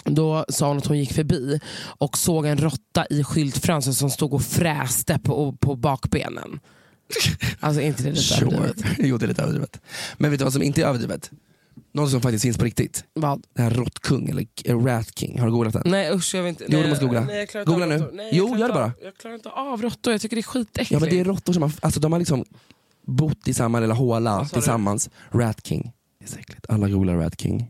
då sa hon att hon gick förbi och såg en råtta i skyltfönstret som stod och fräste på, på bakbenen. Alltså inte det lite Sure. överdrivet? jo, det är lite överdrivet. Men vet du vad som inte är överdrivet? Något som faktiskt finns på riktigt. Vad? Det här råttkung, eller rat king. Har du googlat den? Nej usch jag vill inte. Jo, nej, du måste googla. Nej, Googla nu. Nej, Jo, gör det bara. Jag klarar inte av råttor, jag tycker det är skitäckligt. Ja men det är råttor som har, alltså de har liksom bott i samma lilla håla sa du? tillsammans. Rat King. Det är så äckligt. Alla googlar Rat King.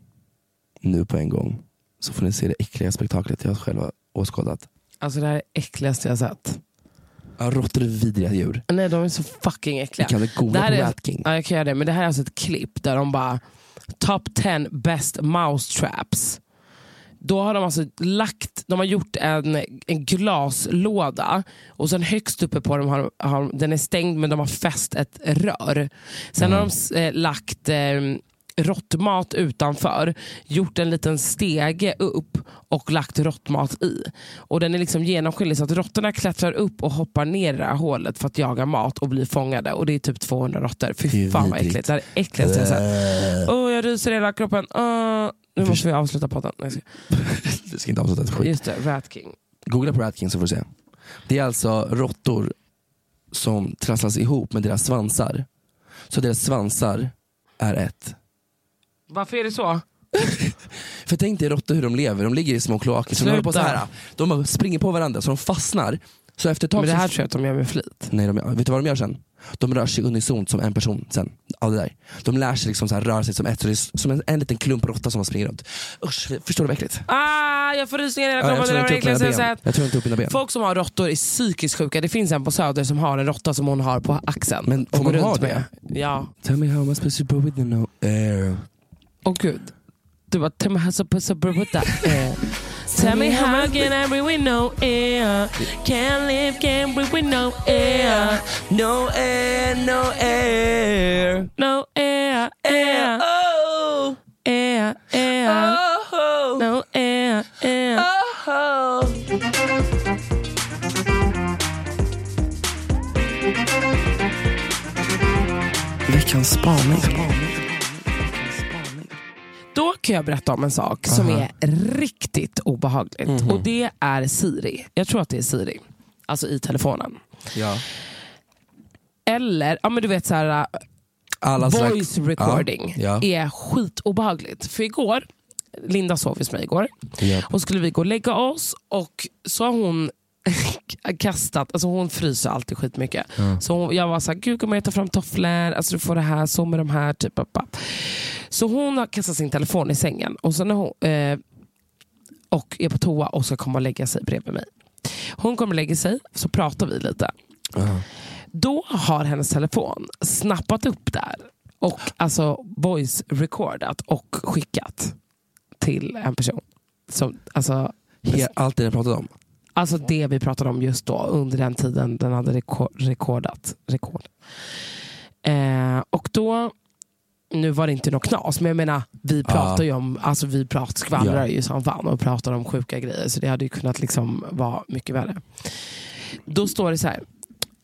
Nu på en gång. Så får ni se det äckliga spektaklet jag själv har åskådat. Alltså det här är det äckligaste jag sett. Ja, råttor är vidriga djur. Nej de är så fucking Vi äckliga. kan väl googla Det här på är- Rat King. Ja, jag kan göra det, men det här är alltså ett klipp där de bara Top 10 best mouse traps. Då har de alltså lagt, de har gjort en, en glaslåda och sen högst uppe på dem har, har den är stängd men de har fäst ett rör. Sen har de eh, lagt eh, råttmat utanför, gjort en liten stege upp och lagt råttmat i. Och Den är liksom genomskinlig så att råttorna klättrar upp och hoppar ner i det här hålet för att jaga mat och bli fångade. Och Det är typ 200 råttor. Fy fan vad äckligt. Det här är äckligaste jag sett. Åh, jag ryser i hela kroppen. Åh, nu måste vi avsluta podden. Nej, ska- Du ska inte avsluta ett skit. Just det, Rat King. Googla på Rat King så får du se. Det är alltså råttor som trasslas ihop med deras svansar. Så deras svansar är ett. Varför är det så? För tänk dig råttor hur de lever, de ligger i små kloaker. Så de, håller på så här. de bara springer på varandra så de fastnar. Så efter ett tag Men det så här tror jag att de gör med flit. Nej, de, vet du vad de gör sen? De rör sig unisont som en person sen. Av det där. De lär sig liksom så här, röra sig som ett, så det är som en, en liten klump råtta som springer runt. Usch, förstår du vad äckligt? Ah, jag får rysningar i hela Ja, kroppen. jag jag ben. sett. Jag tror inte upp mina ben. Folk som har råttor är psykiskt sjuka. Det finns en på Söder som har en råtta som hon har på axeln. Men får man ha det? med. Ja. Tell me how am I supposed to breathe with no air? Åh gud. Du bara, tell me how to that air. Tell me how can I breathe with no air? Can't live, can't breathe with no air. No air, no air. No air, air. Oh, Air, air. oh, No air, air. oh. Veckans spaning. Kan jag berätta om en sak som är riktigt obehagligt. Mhm. Och det är Siri. Jag tror att det är Siri. Alltså i telefonen. Ja. Eller, ja men du vet så här, Alla slags- voice recording Ja, ja. är skitobehagligt. För igår, Linda sov hos mig igår, Ja. och skulle vi gå och lägga oss och så har hon kastat, alltså hon fryser alltid skitmycket. Så hon, jag var såhär, gud kommer jag ta fram tofflor, alltså du får det här, så med de här. Typ, papp, papp. Så hon har kastat sin telefon i sängen och, så när hon, eh, och är på toa och ska komma och lägga sig bredvid mig. Hon kommer och lägger sig, så pratar vi lite. Ja. Då har hennes telefon snappat upp där och alltså voice recordat och skickat till en person. Som, alltså, He- Allt det jag pratade om. Alltså det vi pratade om just då under den tiden den hade rekor- rekordat. Rekord. Eh, och då, nu var det inte något knas, men jag menar vi pratar ju om, alltså vi pratar, skvallrar Ja. ju som fan och pratar om sjuka grejer så det hade ju kunnat liksom vara mycket värre. Då står det så här.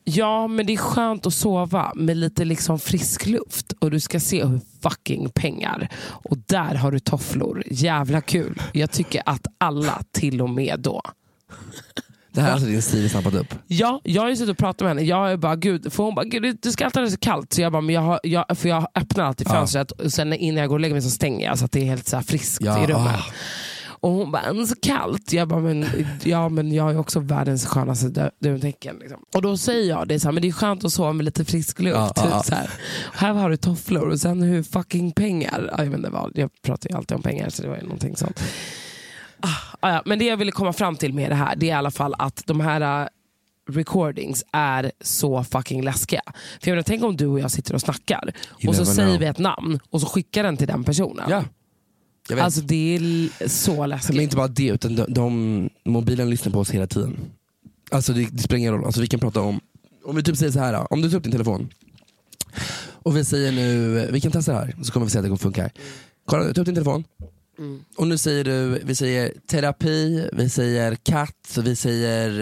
Ja, men det är skönt att sova med lite liksom frisk luft och du ska se hur fucking pengar. Och där har du tofflor. Jävla kul. Jag tycker att alla, till och med då. Det här har alltså din Siri snappat upp. Ja, jag har ju suttit och pratat med henne. Jag är bara, gud, för hon bara, gud, du ska alltid ha det så kallt. Så jag bara, men jag, har, jag, för jag öppnar alltid Ja. fönstret och sen innan jag går och lägger mig så stänger jag så att det är helt så här friskt Ja, i rummet. ah. Och hon bara, "Men så kallt. Jag bara, men, ja, men jag är också världens skönaste duntäcken. Liksom. Och då säger jag det, så här, men det är skönt att sova med lite frisk luft. Ja, ja, typ, ja. Så här. Här har du tofflor och sen hur fucking pengar. Ja, Jag, vet inte vad, jag pratar ju alltid om pengar så det var ju någonting sånt. Ah, ja, men det jag ville komma fram till med det här det är i alla fall att de här äh, recordings är så fucking läskiga. För jag menar, tänk om du och jag sitter och snackar You och så never säger know. vi ett namn och så skickar den till den personen. Ja. Jag vet. Alltså det är l- så läskigt. Men inte bara det, utan de, de, mobilen lyssnar på oss hela tiden. Alltså det, det spelar ingen roll, alltså, vi kan prata om, om vi typ säger så här, då. om du tar upp din telefon och vi säger nu, vi kan testa det här så kommer vi se att det kommer funka. Kolla, ta upp din telefon. Och nu säger du, vi säger terapi, vi säger katt, vi säger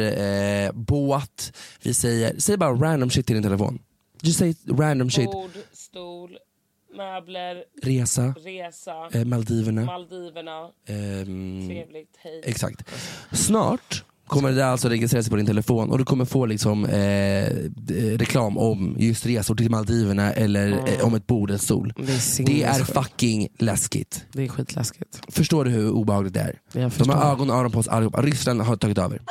eh, båt, vi säger, säg bara random shit till din telefon. Just say random shit. Bord, stol, möbler, Resa, resa, eh, Maldiverna. Maldiverna, ehm, trevligt, hej. Exakt. Snart kommer det alltså registreras på din telefon och du kommer få liksom, eh, d- reklam om just resor till Maldiverna eller eh, om ett bord eller stol. Det är, Det är fucking läskigt. det är skitläskigt. Förstår du hur obehagligt det är? De har ögon och öron på oss allihopa. Ryssland har tagit över.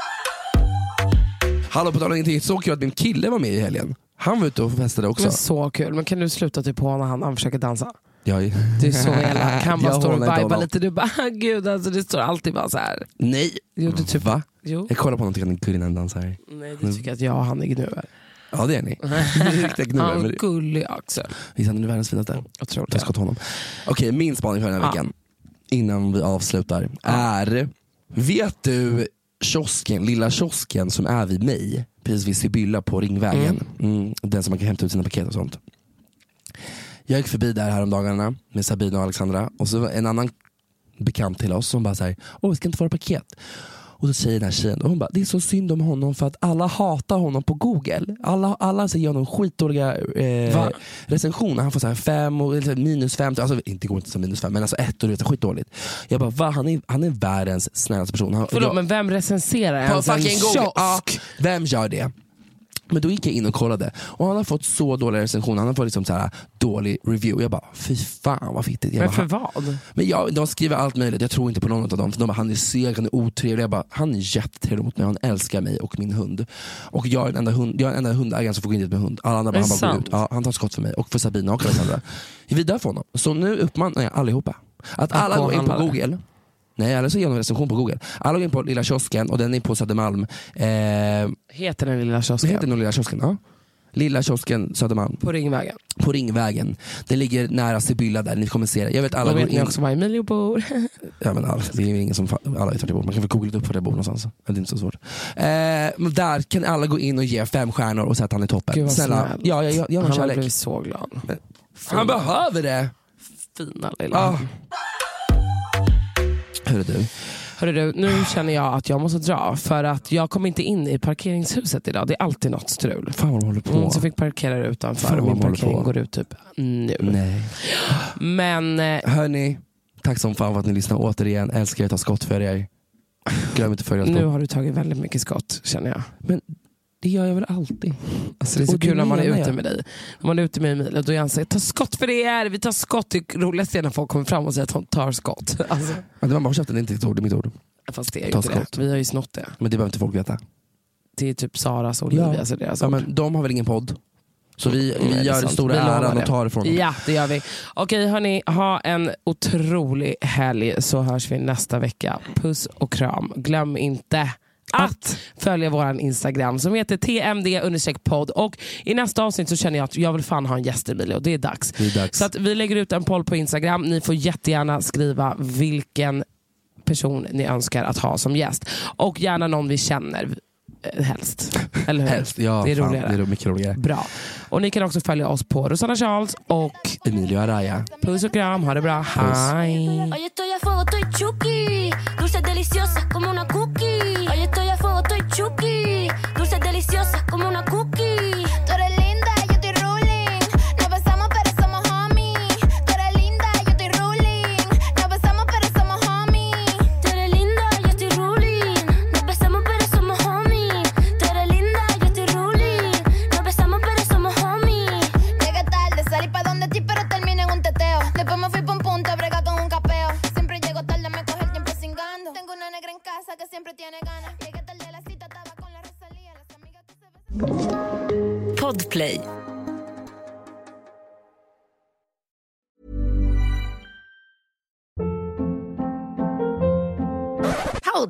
Hallå på tal om ingenting, så kul att min kille var med i helgen. Han var ute och festade också. Men så kul, men kan du sluta typ håna han han försöker dansa? Jag, Det är så elakt. Han bara står och vibar lite, du bara "Ah, gud alltså det står alltid bara så här. Nej! Jo, du typ, Va? jo. Jag kollar på honom och tycker han är gullig när han dansar. Nej du tycker att jag och han är gnuer. Ja det är ni. Riktiga gnuer. Han är gullig också. Visst han är världens finaste? Otroligt. Jag ska ta honom. Okej, min spaning för den här Ja. veckan, innan vi avslutar, är, vet du kiosken, lilla kiosken som är vid mig, precis vid Sibylla på Ringvägen, mm. den som man kan hämta ut sina paket och sånt. Jag gick förbi där häromdagarna med Sabina och Alexandra och så var en annan bekant till oss som bara såhär, åh vi ska inte få paket. Och så säger den här tjejen, och hon bara, det är så synd om honom för att alla hatar honom på google. Alla, alla säger honom skitdåliga eh, Va? recensioner. Han får så här fem och eller minus fem, alltså inte går inte som minus fem men alltså ett och du vet skitdåligt. Jag bara, va? Han är, han är världens snällaste person. Han, Förlåt jag- men vem recenserar ens en kiosk? Ja, vem gör det? Men då gick jag in och kollade och han har fått så dåliga recensioner, han har fått liksom så här dålig review. Jag bara, fy fan vad fittigt. Jag Men för vad? men ja, de skriver allt möjligt, jag tror inte på någon av dem. För de bara, han är seg, han är otrevlig. Jag bara, han är jättetrevlig mot mig, han älskar mig och min hund. Och jag är den enda, hund, jag är den enda hundägaren som får gå in dit med hund. Alla andra bara, han bara går ut. Ja, han tar skott för mig och för Sabina och Alexandra. Vi är där för honom. Så nu uppmanar jag allihopa att alla går in på google Nej, eller så ger de en recension på google. Alla går in på lilla kiosken och den är på Södermalm. Eh, Heter den lilla kiosken? heter den lilla kiosken? Ja. Lilla kiosken Södermalm På Ringvägen. på Ringvägen. Den ligger nära Sibylla där, ni kommer se det. Jag vet alla Då vet ni in. också var Emilio bor. Ja, men alla, det är ingen som, alla vet vart jag bor. Man kan väl googla upp var jag bor någonstans. Det är inte så svårt. Eh, där kan alla gå in och ge fem stjärnor och säga att han är toppen. Gud vad Snälla, snällt. ja, jag, jag, jag har Han hade kärlek. blivit så glad. Han behöver det. Fina lilla. Ah. Hörru du, Hörru du, nu känner jag att jag måste dra för att jag kom inte in i parkeringshuset idag. Det är alltid något strul. fan vad de håller på. Mm, så jag fick parkera utanför Fan, min parkering på. går ut typ nu. Nej. Men eh, Hörni, tack som fan för att ni lyssnar återigen. Älskar er, ta skott för er. Glöm inte att följa oss nu har du tagit väldigt mycket skott känner jag. Men det gör jag väl alltid. Alltså det är så Och det kul när man är ute jag. med dig. När man är ute med Emilia då är han säger ta skott för er, vi tar skott. Det roligaste är när folk kommer fram och säger att de tar skott. Alltså, Ja, det var bara käften, det är inte ditt ord, det är mitt ord. fast det är ju Ta inte det. skott. Vi har ju snott det. Men det behöver inte folk veta. Det är typ Saras och Olivias Ja. och deras Ja, ord. men de har väl ingen podd? Så vi, det vi är gör sant. stora Vi äran det. och tar ifrån dem. Ja, det gör vi. Okej hörni, ha en otrolig helg så hörs vi nästa vecka. Puss och kram. Glöm inte att följa vår Instagram som heter tmd-podd och i nästa avsnitt så känner jag att jag vill fan ha en gäst Emilia och det är dags. Det är dags. Så att vi lägger ut en poll på Instagram. Ni får jättegärna skriva vilken person ni önskar att ha som gäst. Och gärna någon vi känner helst. Eller hur? Helst, ja, det är fan, roligare. Det är mycket roligare. Bra. Och ni kan också följa oss på Rosanna Charles och Emilio Araya. puss och kram. Ha det bra. Hej.